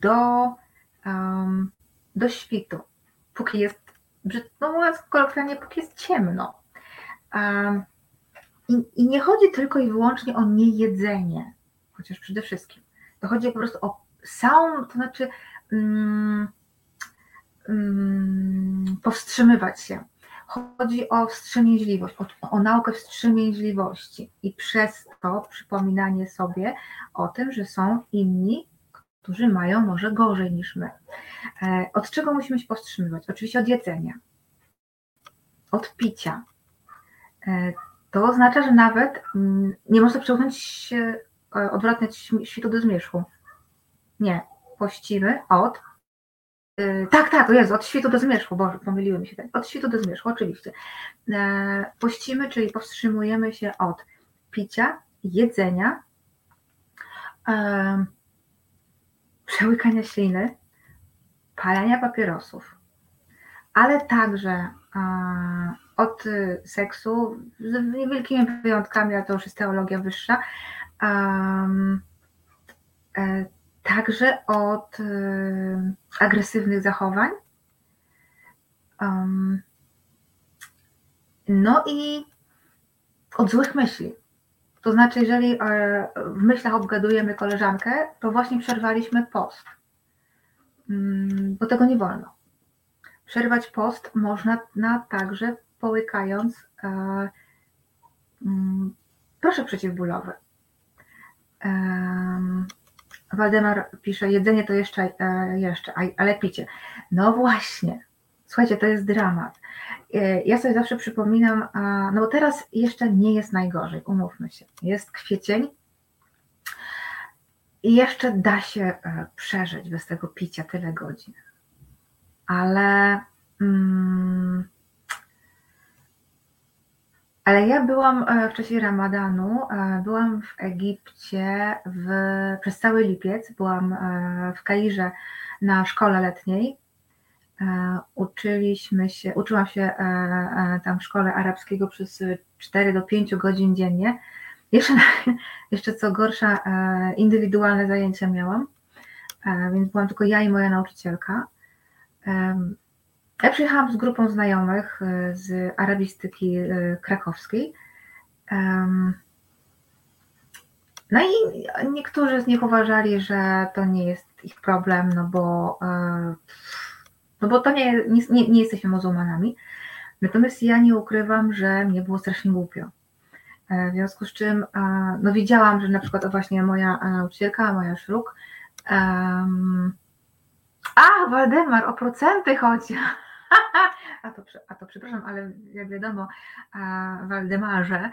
do, do świtu póki jest, no mówiąc kolokwialnie, póki jest ciemno. I, I nie chodzi tylko i wyłącznie o niejedzenie, chociaż przede wszystkim. To chodzi po prostu o samą, to znaczy um, um, powstrzymywać się. Chodzi o wstrzemięźliwość, o, o naukę wstrzemięźliwości i przez to przypominanie sobie o tym, że są inni, którzy mają może gorzej niż my. E, od czego musimy się powstrzymywać? Oczywiście od jedzenia, od picia. E, to oznacza, że nawet mm, nie można przełknąć, e, odwracać świtu do zmierzchu. Nie, pościmy od. Tak, tak, o Jezu, od świtu do zmierzchu, Boże, pomyliły mi się. Od świtu do zmierzchu, oczywiście. Pościmy, czyli powstrzymujemy się od picia, jedzenia, przełykania śliny, palenia papierosów, ale także od seksu, z niewielkimi wyjątkami, ale to już jest teologia wyższa, e, także od e, agresywnych zachowań. No i od złych myśli. To znaczy, jeżeli e, w myślach obgadujemy koleżankę, to właśnie przerwaliśmy post, mm, bo tego nie wolno. Przerwać post można na także połykając e, mm, proszę przeciwbólowy. Waldemar pisze, jedzenie to jeszcze, e, jeszcze, ale picie. No właśnie, słuchajcie, to jest dramat. E, ja sobie zawsze przypominam, no bo teraz jeszcze nie jest najgorzej, umówmy się. Jest kwiecień i jeszcze da się e, przeżyć bez tego picia tyle godzin. Ale. Mm, ale ja byłam e, w czasie Ramadanu, byłam w Egipcie w, przez cały lipiec, byłam w Kairze na szkole letniej uczyliśmy się, uczyłam się e, e, tam w szkole arabskiego przez 4 do 5 godzin dziennie. Jeszcze, jeszcze co gorsza, indywidualne zajęcia miałam, więc byłam tylko ja i moja nauczycielka. Ja przyjechałam z grupą znajomych z arabistyki krakowskiej. No i niektórzy z nich uważali, że to nie jest ich problem, no bo, e, no bo to nie, nie, nie jesteśmy muzułmanami. Natomiast ja nie ukrywam, że mnie było strasznie głupio. E, w związku z czym e, no widziałam, że na przykład właśnie moja nauczycielka, moja szruk, um, a Waldemar, o procenty chodzi. a, to, a to przepraszam, ale jak wiadomo, Waldemarze,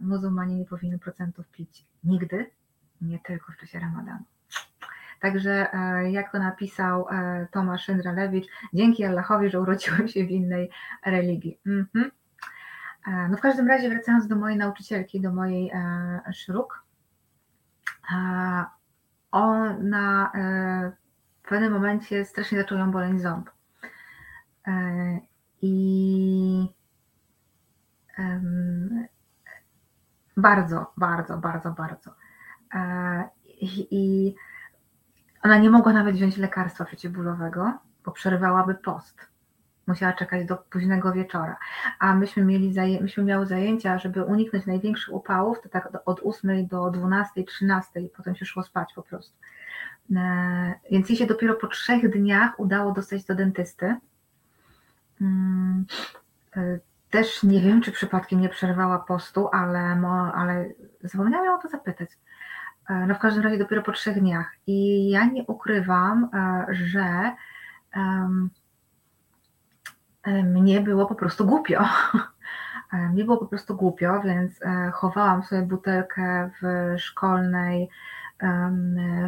muzułmanie nie powinny procentów pić nigdy, nie tylko w czasie ramadanu. Także e, jak to napisał e, Tomasz Szyndralewicz, dzięki Allahowi, że urodziłem się w innej religii. Mhm. E, no w każdym razie wracając do mojej nauczycielki, do mojej szruk, ona w pewnym momencie strasznie zaczął ją boleć ząb. I bardzo, bardzo, bardzo, bardzo. I ona nie mogła nawet wziąć lekarstwa przeciwbólowego, bo przerywałaby post. Musiała czekać do późnego wieczora. A myśmy, mieli zaję- myśmy miały zajęcia, żeby uniknąć największych upałów, to tak od 8 do 12, 13 i potem się szło spać po prostu. E, więc jej się dopiero po trzech dniach udało dostać do dentysty. Mm, e, też nie wiem, czy przypadkiem nie przerwała postu, ale, ale zapomniałam o to zapytać. E, no w każdym razie dopiero po trzech dniach. I ja nie ukrywam, e, że mnie było po prostu głupio. Mnie było po prostu głupio, więc e, chowałam sobie butelkę w szkolnej,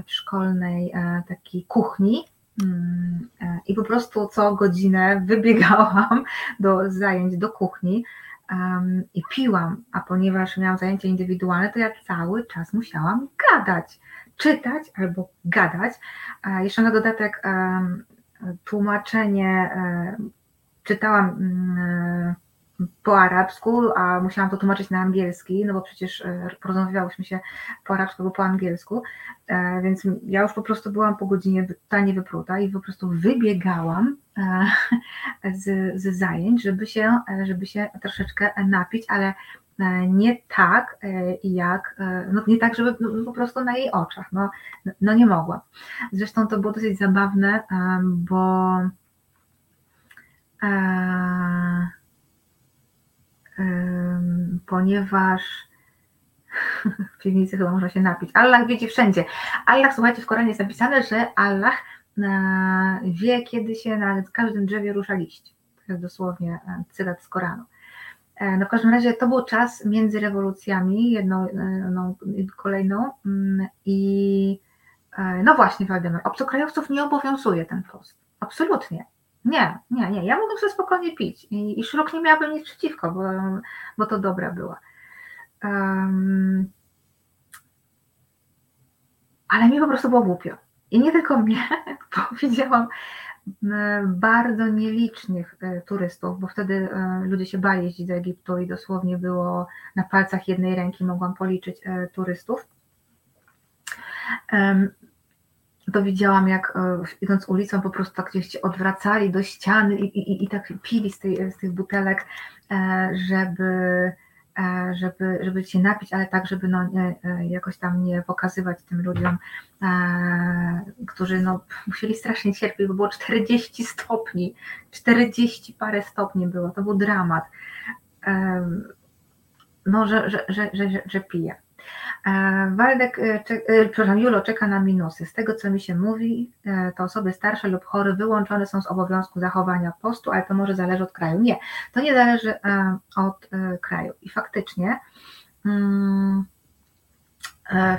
w szkolnej takiej kuchni mm, i po prostu co godzinę wybiegałam do zajęć do kuchni um, i piłam, a ponieważ miałam zajęcia indywidualne, to ja cały czas musiałam gadać, czytać albo gadać. Jeszcze na dodatek um, tłumaczenie, um, czytałam mm, po arabsku, a musiałam to tłumaczyć na angielski, no bo przecież e, porozmawiałyśmy się po arabsku albo po angielsku, e, więc ja już po prostu byłam po godzinie tanie wypruta i po prostu wybiegałam e, z, z zajęć, żeby się, żeby się troszeczkę napić, ale nie tak jak, no nie tak, żeby no, po prostu na jej oczach, no, no nie mogłam. Zresztą to było dosyć zabawne, bo ponieważ w piwnicy chyba można się napić. Allah wiedzie wszędzie. Allah, słuchajcie, w Koranie jest napisane, że Allah e, wie, kiedy się na każdym drzewie rusza liść. To jest dosłownie e, cytat z Koranu. E, no w każdym razie to był czas między rewolucjami, jedną no, kolejną mm, i no właśnie, Waldemar, obcokrajowców nie obowiązuje ten post. Absolutnie. Nie, nie, nie. Ja mogę sobie spokojnie pić i, i szrok nie miałabym nic przeciwko, bo, bo to dobra była. Um, ale mi po prostu było głupio. I nie tylko mnie, bo widziałam bardzo nielicznych e, turystów, bo wtedy e, ludzie się bali jeździć do Egiptu i dosłownie było na palcach jednej ręki mogłam policzyć e, turystów to widziałam, jak e, idąc ulicą po prostu tak gdzieś odwracali do ściany i, i, i tak pili z, tej, z tych butelek, e, żeby, e, żeby, żeby się napić, ale tak, żeby no, nie, jakoś tam nie pokazywać tym ludziom, którzy no, musieli strasznie cierpieć, bo było 40 stopni, 40 parę stopni było, to był dramat. No, że, że, że, że, że pije. E, Waldek, e, e, przepraszam, Julo czeka na minusy. Z tego, co mi się mówi, to osoby starsze lub chore wyłączone są z obowiązku zachowania postu, ale to może zależy od kraju. Nie, to nie zależy od kraju. I faktycznie, mm,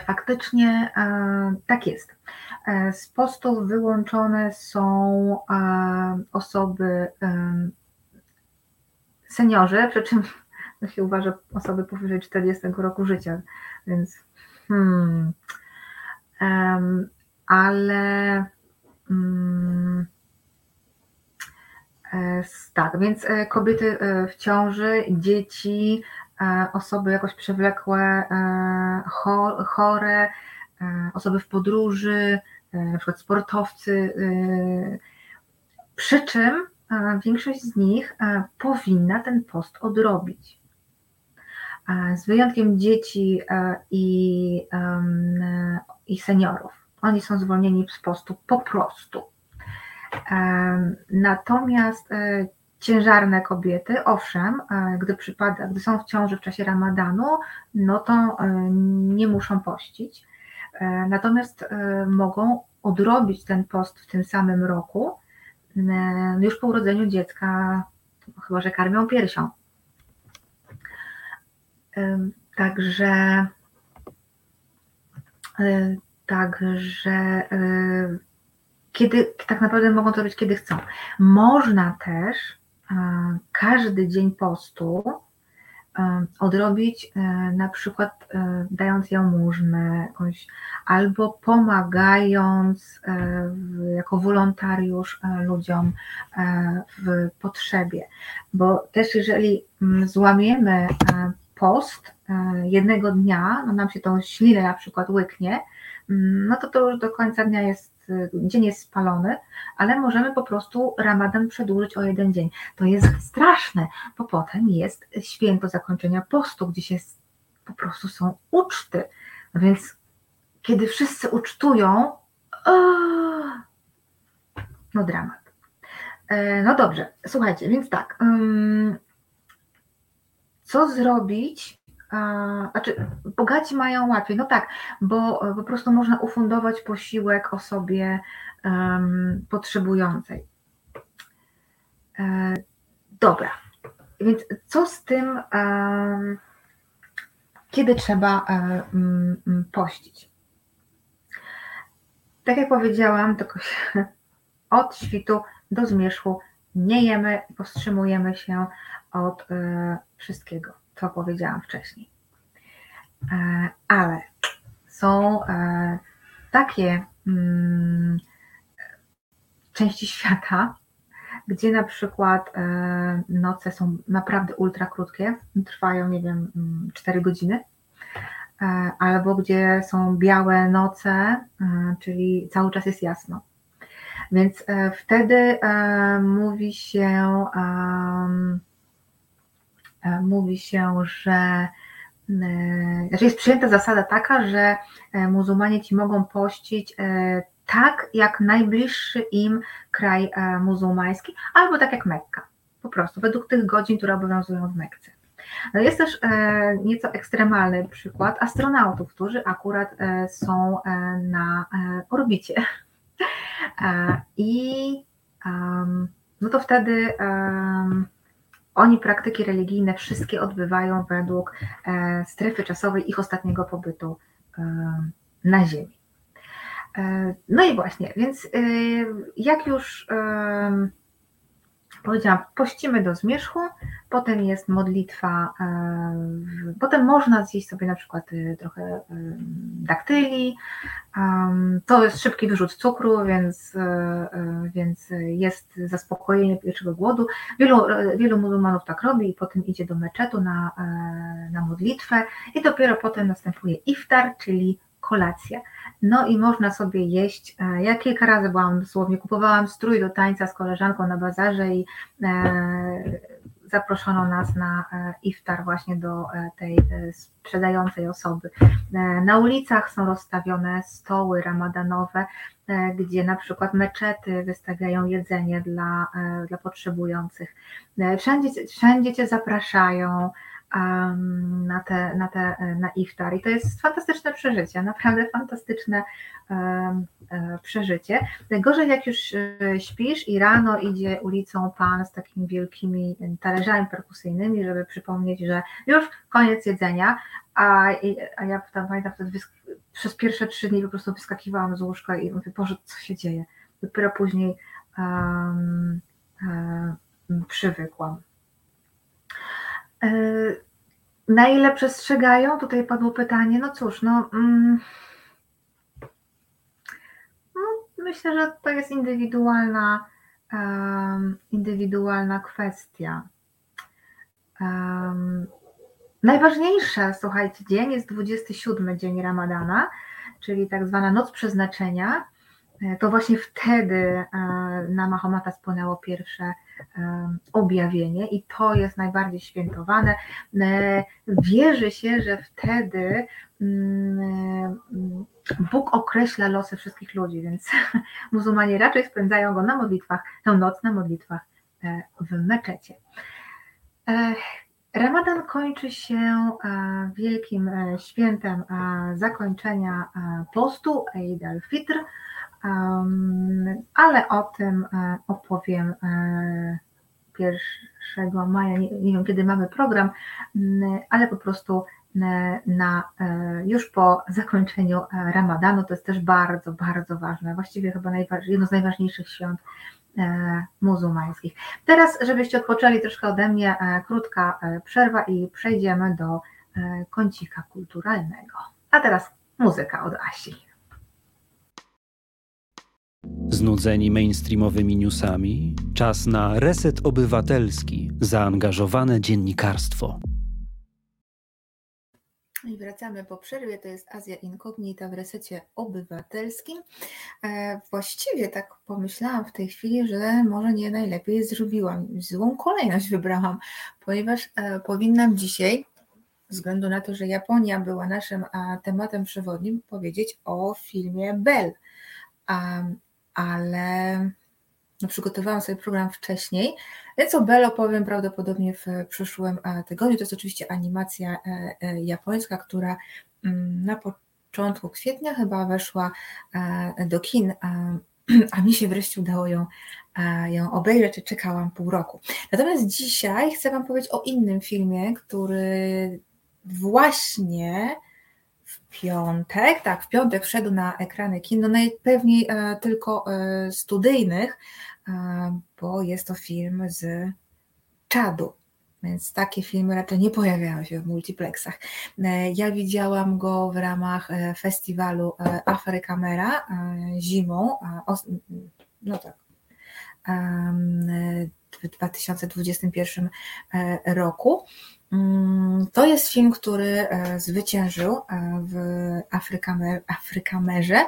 faktycznie tak jest. Z postów wyłączone są osoby seniorzy, przy czym się uważa osoby powyżej 40 roku życia, więc hmm, um, ale um, tak, więc e, kobiety e, w ciąży, dzieci, osoby jakoś przewlekłe, chore, osoby w podróży, na przykład sportowcy, przy czym większość z nich powinna ten post odrobić. E, z wyjątkiem dzieci e, i, e, i seniorów. Oni są zwolnieni z postu po prostu. Em, Natomiast e, ciężarne kobiety, owszem, e, gdy przypada, gdy są w ciąży w czasie ramadanu, no to e, nie muszą pościć. E, Natomiast e, mogą odrobić ten post w tym samym roku, e, już po urodzeniu dziecka, chyba że karmią piersią. Także, y, także y, kiedy tak naprawdę mogą to robić kiedy chcą. Można też y, każdy dzień postu odrobić na przykład dając jałmużnę jakąś, albo pomagając jako wolontariusz ludziom w potrzebie. Bo też jeżeli mm, złamiemy e, post e, jednego dnia, no nam się tą ślinę na przykład łyknie, mm, no to to już do końca dnia jest, e, dzień jest spalony, ale możemy po prostu ramadan przedłużyć o jeden dzień. To jest straszne, bo potem jest święto zakończenia postu, gdzie się po prostu są uczty. No więc kiedy wszyscy ucztują, no dramat. E, No dobrze, słuchajcie, więc tak. Co zrobić? Znaczy, bogaci mają łatwiej. No tak, bo e, po prostu można ufundować posiłek osobie em, potrzebującej. E, Dobra, więc co z tym, em, kiedy trzeba mm, pościć? Tak jak powiedziałam, tylko od świtu do zmierzchu nie jemy, powstrzymujemy się od e, wszystkiego, co powiedziałam wcześniej. E, ale są e, takie mm, części świata, gdzie na przykład noce są naprawdę ultra krótkie, trwają, nie wiem, mm, 4 godziny, e, albo gdzie są białe noce, czyli cały czas jest jasno. Więc e, wtedy e, mówi się, e, mówi się, że znaczy jest przyjęta zasada taka, że muzułmanie ci mogą pościć tak, jak najbliższy im kraj muzułmański, albo tak jak Mekka. Po prostu, według tych godzin, które obowiązują w Mekce. No jest też nieco ekstremalny przykład astronautów, którzy akurat są na orbicie. E, I no to wtedy oni praktyki religijne wszystkie odbywają według e, strefy czasowej ich ostatniego pobytu na Ziemi. E, No i właśnie, więc e, jak już powiedziałam, pościmy do zmierzchu, potem jest modlitwa, e, potem można zjeść sobie na przykład e, trochę e, daktyli, To jest szybki wyrzut cukru, więc, więc jest zaspokojenie pierwszego głodu. Wielu, wielu muzułmanów tak robi i potem idzie do meczetu na, na modlitwę i dopiero potem następuje iftar, czyli kolacja. No i można sobie jeść. e, Ja kilka razy byłam dosłownie, kupowałam strój do tańca z koleżanką na bazarze i e, zaproszono nas na e, iftar właśnie do tej sprzedającej osoby. Na ulicach są rozstawione stoły ramadanowe, gdzie na przykład meczety wystawiają jedzenie dla, dla potrzebujących. Wszędzie, wszędzie cię zapraszają na, te, na, te, na iftar i to jest fantastyczne przeżycie, naprawdę fantastyczne e, przeżycie. Gorzej jak już e, śpisz i rano idzie ulicą pan z takimi wielkimi talerzami perkusyjnymi, żeby przypomnieć, że już koniec jedzenia, a, a ja tam pamiętam wtedy przez pierwsze trzy dni po prostu wyskakiwałam z łóżka i mówię, Boże, co się dzieje? Dopiero później um, um, przywykłam. E, Na ile przestrzegają? Tutaj padło pytanie. No cóż, no, mm, no myślę, że to jest indywidualna, em, indywidualna kwestia. Em, Najważniejsze, słuchajcie, dzień jest 27 dzień Ramadana, czyli tak zwana noc przeznaczenia. E, To właśnie wtedy e, na Mahomata spłynęło pierwsze objawienie i to jest najbardziej świętowane. Wierzy się, że wtedy mm, Bóg określa losy wszystkich ludzi, więc muzułmanie raczej spędzają go na modlitwach, tę noc na modlitwach w meczecie. Ramadan kończy się e, wielkim e, świętem e, zakończenia postu Eid al-Fitr, ale o tym opowiem 1 maja, nie, wiem kiedy mamy program, ale po prostu na, już po zakończeniu Ramadanu, to jest też bardzo, bardzo ważne, właściwie chyba jedno z najważniejszych świąt E, muzułmańskich. Teraz, żebyście odpoczęli troszkę ode mnie, e, krótka e, przerwa i przejdziemy do kącika kulturalnego. A teraz muzyka od Asi. Znudzeni mainstreamowymi newsami? Czas na reset obywatelski, zaangażowane dziennikarstwo. I wracamy po przerwie, to jest Azja Inkognita w resecie obywatelskim. E, właściwie tak pomyślałam w tej chwili, że może nie najlepiej zrobiłam, złą kolejność wybrałam, ponieważ e, powinnam dzisiaj, względu na to, że Japonia była naszym tematem przewodnim, powiedzieć o filmie Bell. Ale no, przygotowałam sobie program wcześniej, więc o Bell opowiem prawdopodobnie w przyszłym e, tygodniu. To jest oczywiście animacja e, e, japońska, która mm, na początku kwietnia chyba weszła do kin, a mi się wreszcie udało ją, ją obejrzeć, czekałam pół roku. Natomiast dzisiaj chcę Wam powiedzieć o innym filmie, który właśnie piątek, tak, w piątek wszedł na ekrany kin, no najpewniej tylko studyjnych, bo jest to film z Czadu. Więc takie filmy raczej nie pojawiają się w multiplexach. E, ja widziałam go w ramach e, festiwalu e, Afrykamera zimą, no tak, w 2021 roku. Mm, to jest film, który zwyciężył w Afrykamer, Afrykamerze.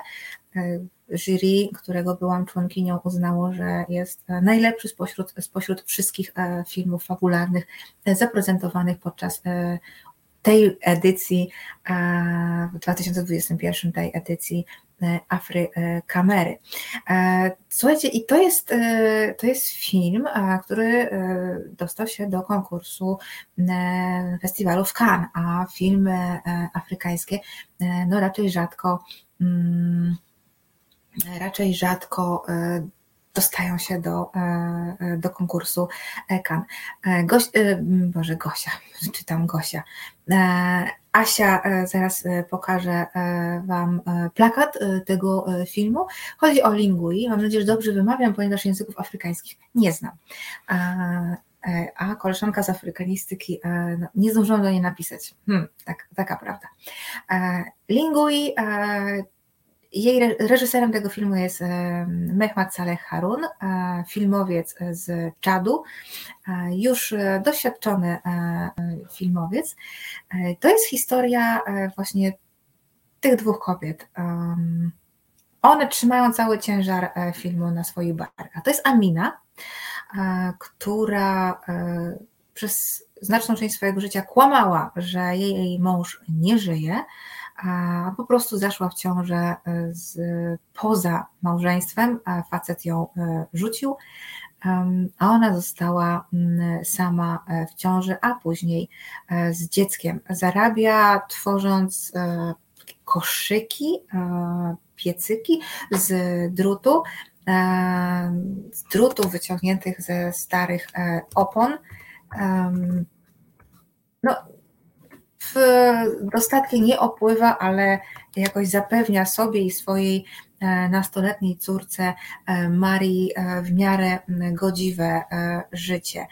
Jury, którego byłam członkinią, uznało, że jest najlepszy spośród, spośród wszystkich e, filmów fabularnych e, zaprezentowanych podczas e, tej edycji, w 2021 tej edycji Afry Kamery. Słuchajcie, i to jest, to jest film, który dostał się do konkursu festiwalu w Cannes, a filmy afrykańskie no raczej rzadko mm, raczej rzadko e, dostają się do, e, e, do konkursu Kan. Goś, Boże, Gosia, czytam Gosia. Asia zaraz pokaże Wam plakat tego filmu. Chodzi o Lingui. Mam nadzieję, że dobrze wymawiam, ponieważ języków afrykańskich nie znam. A koleżanka z afrykanistyki no, nie zdążyłam do niej napisać. Hmm, tak, taka prawda. Lingui jej reżyserem tego filmu jest Mehmet Saleh Harun, filmowiec z Czadu, już doświadczony filmowiec. To jest historia właśnie tych dwóch kobiet. One trzymają cały ciężar e, filmu na swoich barkach. To jest Amina, która e, przez znaczną część swojego życia kłamała, że jej mąż nie żyje, po prostu zaszła w ciążę e, z, poza małżeństwem, facet ją e, rzucił, a ona została sama e, w ciąży, a później z dzieckiem. Zarabia tworząc koszyki, piecyki z drutu, z drutów wyciągniętych ze starych opon. No, w dostatki nie opływa, ale jakoś zapewnia sobie i swojej e, nastoletniej córce e, Marii e, w miarę godziwe życie.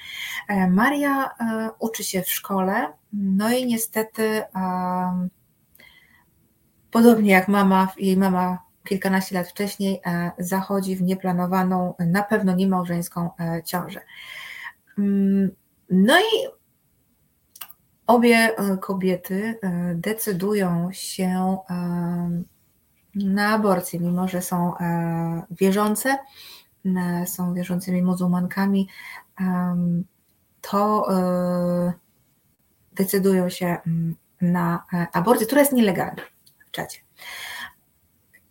Maria uczy się w szkole, no i niestety podobnie jak mama, jej mama kilkanaście lat wcześniej zachodzi w nieplanowaną, na pewno niemałżeńską ciążę. Mm, no i obie e, kobiety e, decydują się e, na aborcję, mimo że są wierzące, są wierzącymi muzułmankami, to decydują się na aborcję, która jest nielegalna w czacie.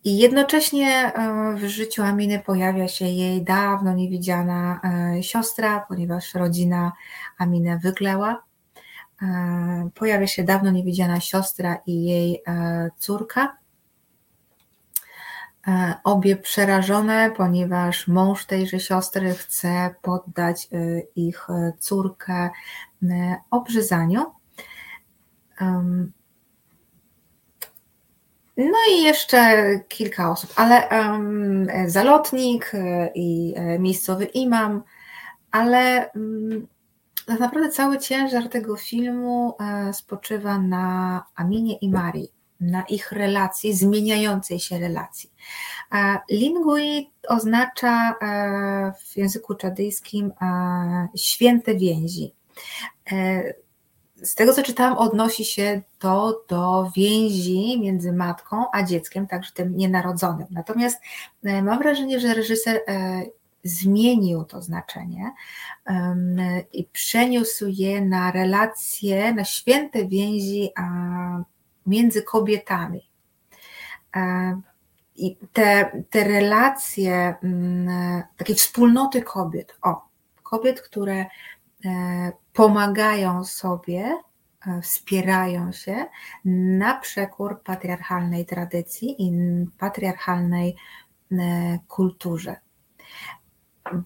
I jednocześnie w życiu Aminy pojawia się jej dawno niewidziana siostra, ponieważ rodzina Aminę wykleła. Pojawia się dawno niewidziana siostra i jej córka. E, obie przerażone, ponieważ mąż tejże siostry chce poddać e, ich e, córkę obrzezaniu. No i jeszcze kilka osób, ale zalotnik i miejscowy imam, ale mm, tak naprawdę cały ciężar tego filmu spoczywa na Aminie i Marii na ich relacji, zmieniającej się relacji. Lingui oznacza e, w języku czadyjskim e, święte więzi. E, z tego co czytałam, odnosi się to do więzi między matką a dzieckiem, także tym nienarodzonym. Natomiast mam wrażenie, że reżyser zmienił to znaczenie i przeniósł je na relacje, na święte więzi między kobietami. E, I te, te relacje mm, takiej wspólnoty kobiet, o, kobiet, które e, pomagają sobie, e, wspierają się na przekór patriarchalnej tradycji i patriarchalnej kulturze.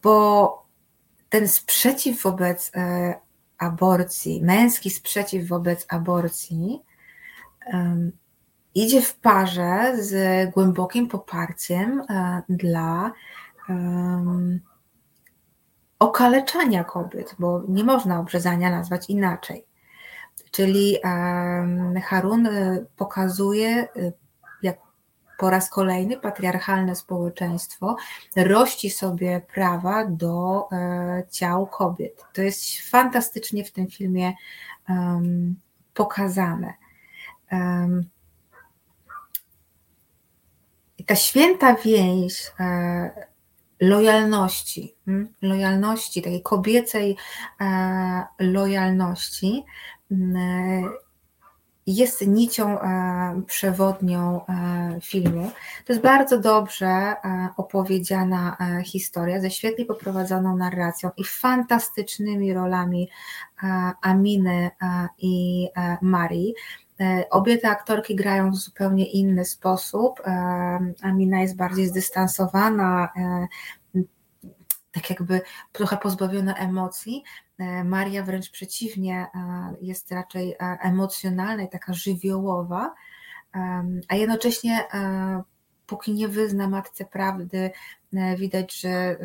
Bo ten sprzeciw wobec aborcji, męski sprzeciw wobec aborcji, idzie w parze z głębokim poparciem e, dla okaleczania kobiet, bo nie można obrzezania nazwać inaczej. Czyli Harun e, pokazuje, e, po raz kolejny patriarchalne społeczeństwo rości sobie prawa do ciał kobiet. To jest fantastycznie w tym filmie pokazane. I ta święta więź e, lojalności, hmm, lojalności, takiej kobiecej e, lojalności jest nicią e, przewodnią filmu. To jest bardzo dobrze opowiedziana historia ze świetnie poprowadzoną narracją i fantastycznymi rolami Aminy i Marii. E, obie te aktorki grają w zupełnie inny sposób. E, Amina jest bardziej zdystansowana, e, tak jakby trochę pozbawiona emocji. Maria wręcz przeciwnie, jest raczej emocjonalna i taka żywiołowa, a jednocześnie póki nie wyzna matce prawdy, widać, że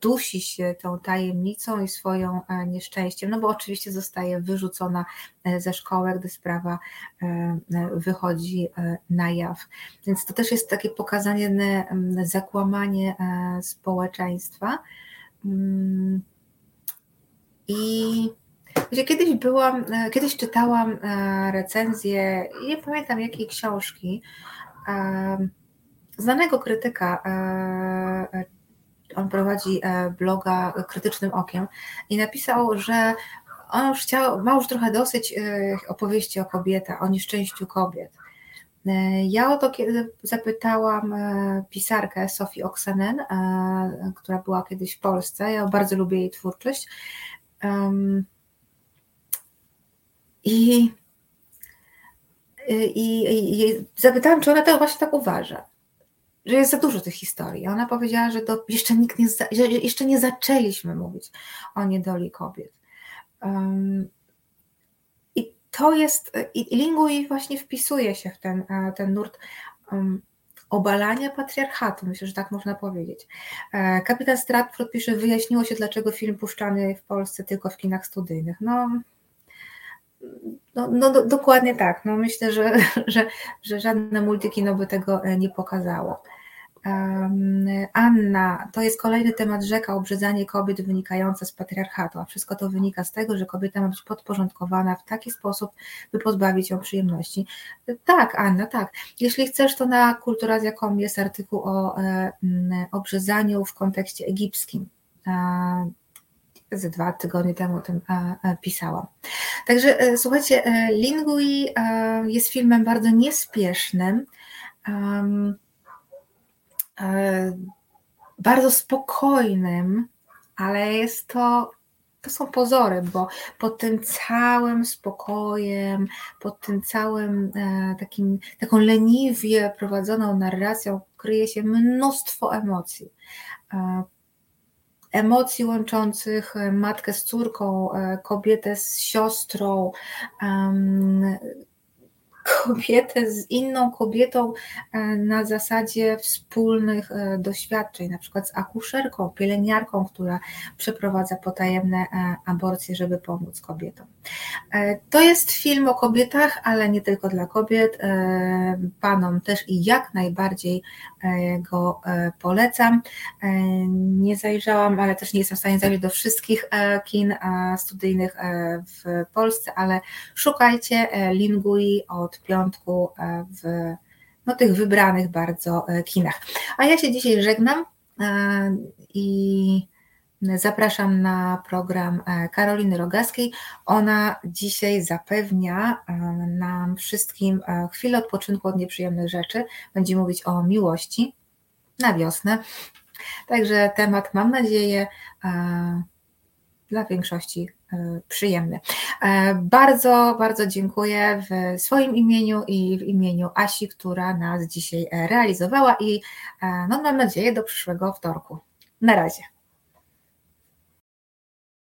dusi się tą tajemnicą i swoją e, nieszczęściem, no bo oczywiście zostaje wyrzucona e, ze szkoły, gdy sprawa e, wychodzi na jaw. Więc to też jest takie pokazanie, zakłamanie społeczeństwa. I kiedyś byłam, kiedyś czytałam recenzję, nie pamiętam jakiej książki, znanego krytyka on prowadzi e, bloga Krytycznym Okiem i napisał, że on już chciał, ma już trochę dosyć e, opowieści o kobietach, o nieszczęściu kobiet. E, ja o to zapytałam pisarkę Sofii Oksanen, która była kiedyś w Polsce. Ja bardzo lubię jej twórczość. I, i, i zapytałam, czy ona to właśnie tak uważa że jest za dużo tych historii. Ona powiedziała, że to jeszcze nikt nie, jeszcze nie zaczęliśmy mówić o niedoli kobiet. Um, I to jest, i Lingui właśnie wpisuje się w ten, e, ten nurt um, obalania patriarchatu, myślę, że tak można powiedzieć. E, kapitan Stratford pisze, wyjaśniło się, dlaczego film puszczany w Polsce tylko w kinach studyjnych. No, no, no do, dokładnie tak. No myślę, że, że, że żadne multikino by tego e, nie pokazało. Anna, to jest kolejny temat rzeka, obrzedzanie kobiet wynikające z patriarchatu, a wszystko to wynika z tego, że kobieta ma być podporządkowana w taki sposób, by pozbawić ją przyjemności. Tak, Anna, tak. Jeśli chcesz, to na kulturazja.com jest artykuł o e, obrzezaniu w kontekście egipskim. Z dwa tygodnie temu o tym pisałam. Także słuchajcie, e, Lingui jest filmem bardzo niespiesznym E, bardzo spokojnym, ale jest to, to są pozory, bo pod tym całym spokojem, pod tym całym e, takim, taką leniwie prowadzoną narracją kryje się mnóstwo emocji. E, emocji łączących matkę z córką, kobietę z siostrą, kobietę z inną kobietą e, na zasadzie wspólnych e, doświadczeń, na przykład z akuszerką, pielęgniarką, która przeprowadza potajemne e, aborcje, żeby pomóc kobietom. To jest film o kobietach, ale nie tylko dla kobiet. Panom też i jak najbardziej go polecam. Nie zajrzałam, ale też nie jestem w stanie zajrzeć do wszystkich kin studyjnych w Polsce, ale szukajcie Lingui od piątku e, w no, tych wybranych bardzo e, kinach. A ja się dzisiaj żegnam e, i zapraszam na program Karoliny Rogaskiej. Ona dzisiaj zapewnia nam wszystkim chwilę odpoczynku od nieprzyjemnych rzeczy. Będzie mówić o miłości na wiosnę. Także temat, mam nadzieję, dla większości przyjemny. E, bardzo, bardzo dziękuję w swoim imieniu i w imieniu Asi, która nas dzisiaj realizowała i e, no, mam nadzieję do przyszłego wtorku. Na razie.